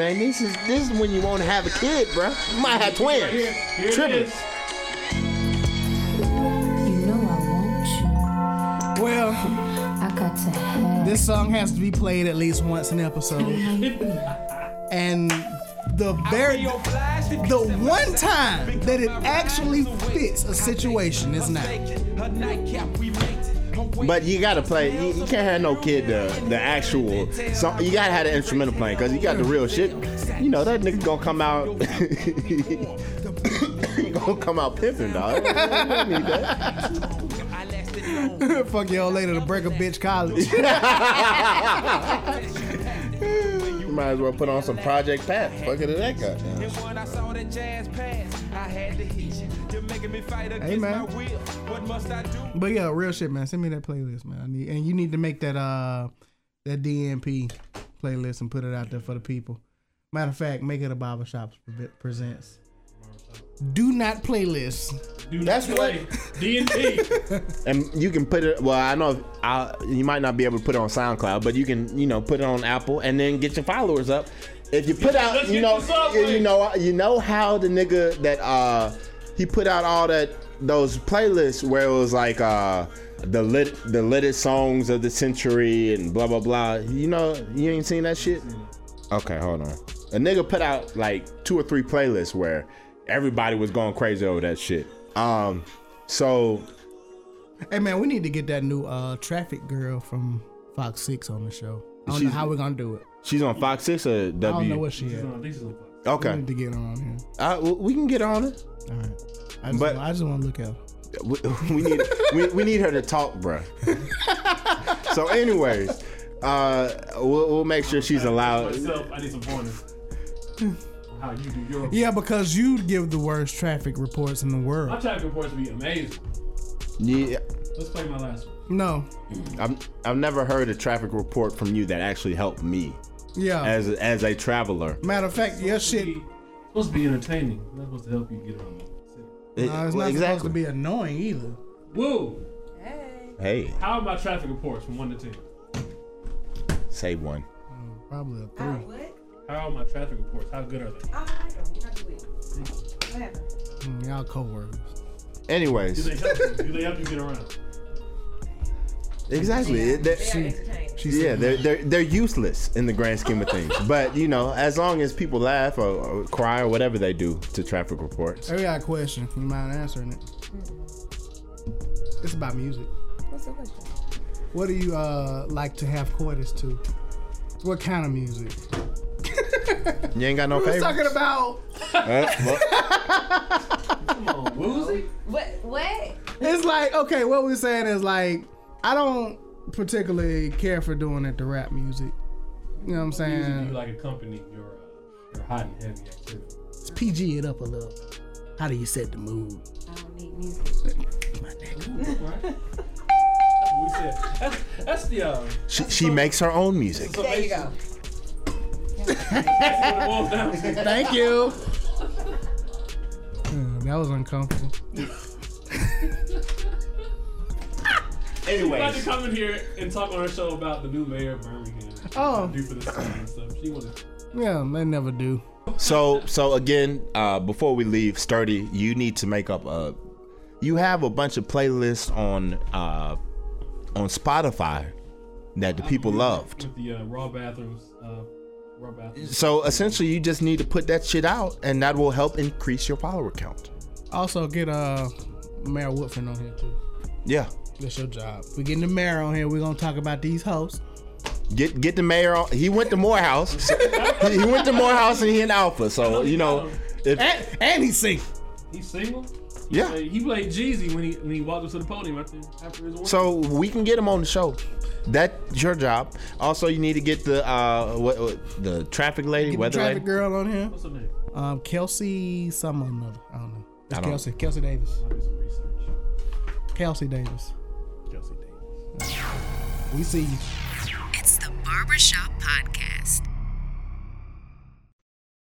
Speaker 4: Man, this is this is when you want to have a kid, bro. You might have twins.
Speaker 1: Here it
Speaker 4: Triplets.
Speaker 1: is.
Speaker 9: You know I want you.
Speaker 3: Well,
Speaker 9: I got to have.
Speaker 3: this song has to be played at least once an episode. and the very the one time that it actually fits a situation is now.
Speaker 4: But you gotta play. You, you can't have no kid the the actual. So you gotta have the instrumental playing because you got the real shit. You know that nigga gonna come out. he gonna come out pimping, dog. You don't need that.
Speaker 3: Fuck your old lady to break a bitch college.
Speaker 4: You might as well put on some Project Pat. Fuck it, that guy.
Speaker 7: Making me fight against
Speaker 3: man.
Speaker 7: my will. What must I do?
Speaker 3: But yeah, real shit, man. Send me that playlist, man. I need, and you need to make that uh that DNP playlist and put it out there for the people. Matter of fact, make it a barbershop pre- presents. do not playlist.
Speaker 1: Do
Speaker 4: That's
Speaker 1: not play D and
Speaker 4: And you can put it. Well, I know I, you might not be able to put it on SoundCloud, but you can, you know, put it on Apple and then get your followers up. If you put out, you know, you know, you know how the nigga that uh he put out all that those playlists where it was like uh the lit the latest songs of the century and blah blah blah. You know, you ain't seen that shit. Okay, hold on. A nigga put out like two or three playlists where everybody was going crazy over that shit. Um, so
Speaker 3: Hey man, we need to get that new uh traffic girl from Fox Six on the show. I don't know how we're gonna do it.
Speaker 4: she's on Fox Six or W.
Speaker 3: I don't know what she is.
Speaker 1: No, these are-
Speaker 3: We
Speaker 4: Okay,
Speaker 3: need to get her on here.
Speaker 4: uh, we can get her on it.
Speaker 3: All right. I just,
Speaker 4: But-
Speaker 3: I just want to look at her.
Speaker 4: We, we need we, we need her to talk, bruh. so, anyways, uh, we'll, we'll make sure she's allowed.
Speaker 1: Myself, I need some pointers. How you do your
Speaker 3: Yeah, because you give the worst traffic reports in the world.
Speaker 1: My
Speaker 3: world.
Speaker 1: traffic reports be amazing.
Speaker 4: Yeah,
Speaker 1: Let's play my last one.
Speaker 3: No.
Speaker 4: I've I've never heard a traffic report from you that actually helped me
Speaker 3: Yeah.
Speaker 4: as as a traveler.
Speaker 3: Matter of fact, your shit.
Speaker 1: Be- supposed to be entertaining. That's supposed to help you get around. the city.
Speaker 4: It-
Speaker 3: Uh, it's
Speaker 4: well,
Speaker 3: not supposed to be annoying either.
Speaker 1: Woo!
Speaker 4: Hey, Hey.
Speaker 1: How are my traffic reports from one to ten?
Speaker 4: say one.
Speaker 3: Probably a three.
Speaker 10: what?
Speaker 1: How are my traffic reports? How good are they?
Speaker 10: Oh, I don't. Not do it. What happened?
Speaker 3: Mm, y'all co-workers.
Speaker 1: Do
Speaker 4: Anyways,
Speaker 1: they help you? Do they help you get around?
Speaker 4: Exactly. It-
Speaker 10: They
Speaker 4: that-
Speaker 10: are entertaining.
Speaker 3: She
Speaker 4: yeah, they're, they're they're useless in the grand scheme of things. But you know, as long as people laugh or, or cry or whatever they do to traffic reports,
Speaker 3: I got a question. You mind answering it? It's about music.
Speaker 10: What's the question?
Speaker 3: What do you uh like to have coitus to? What kind of music?
Speaker 4: you ain't got no
Speaker 3: We was
Speaker 4: favorites.
Speaker 3: talking about.
Speaker 4: Uh, well,
Speaker 1: Come on, Woozy.
Speaker 10: What? What?
Speaker 3: It's like okay, what we're saying is like I don't particularly care for doing it to rap music. You know what I'm
Speaker 1: Music you
Speaker 3: saying?
Speaker 1: like accompany your uh, your hot and heavy activity.
Speaker 3: It's PG it up a little. How do you set the mood?
Speaker 10: I don't need music.
Speaker 1: Right? we said that's, that's the uh,
Speaker 4: she, she makes her own music.
Speaker 10: There you go.
Speaker 1: that's what it boils down to.
Speaker 3: Thank you. Uh, that was uncomfortable.
Speaker 1: She about to come in here and talk on her show about the new mayor of Birmingham.
Speaker 3: Oh.
Speaker 1: do for the city and stuff. She wanted.
Speaker 3: Yeah, they never do.
Speaker 4: so so again, uh, before we leave, sturdy, you need to make up a. You have a bunch of playlists on uh, on Spotify that the people loved.
Speaker 1: with the uh, raw bathrooms. Uh, raw bathrooms.
Speaker 4: So essentially, you just need to put that shit out, and that will help increase your follower count.
Speaker 3: Also, get uh Mayor Woodfin on here too.
Speaker 4: Yeah,
Speaker 3: That's your job. We're getting the mayor on here. We're gonna talk about these hosts.
Speaker 4: get get the mayor. On, he went to Morehouse. he he went to Morehouse, and he in Alpha. So you know, if,
Speaker 3: And, and he's single.
Speaker 1: He's single.
Speaker 4: Yeah.
Speaker 1: He played, he played Jeezy when he when he walked up to the podium after after his. award.
Speaker 4: So we can get him on the show. That's your job. Also, you need to get the uh what, what the traffic lady,
Speaker 3: Get the
Speaker 4: weather
Speaker 3: traffic
Speaker 4: lady.
Speaker 3: girl on here.
Speaker 1: what's her name?
Speaker 3: Um, Kelsey, some or another. I don't know. It's
Speaker 4: I don't-
Speaker 3: Kelsey. Kelsey Davis.
Speaker 1: I'll do some research.
Speaker 3: Kelsey
Speaker 1: Davis.
Speaker 3: We see you.
Speaker 5: It's the Barbershop Podcast.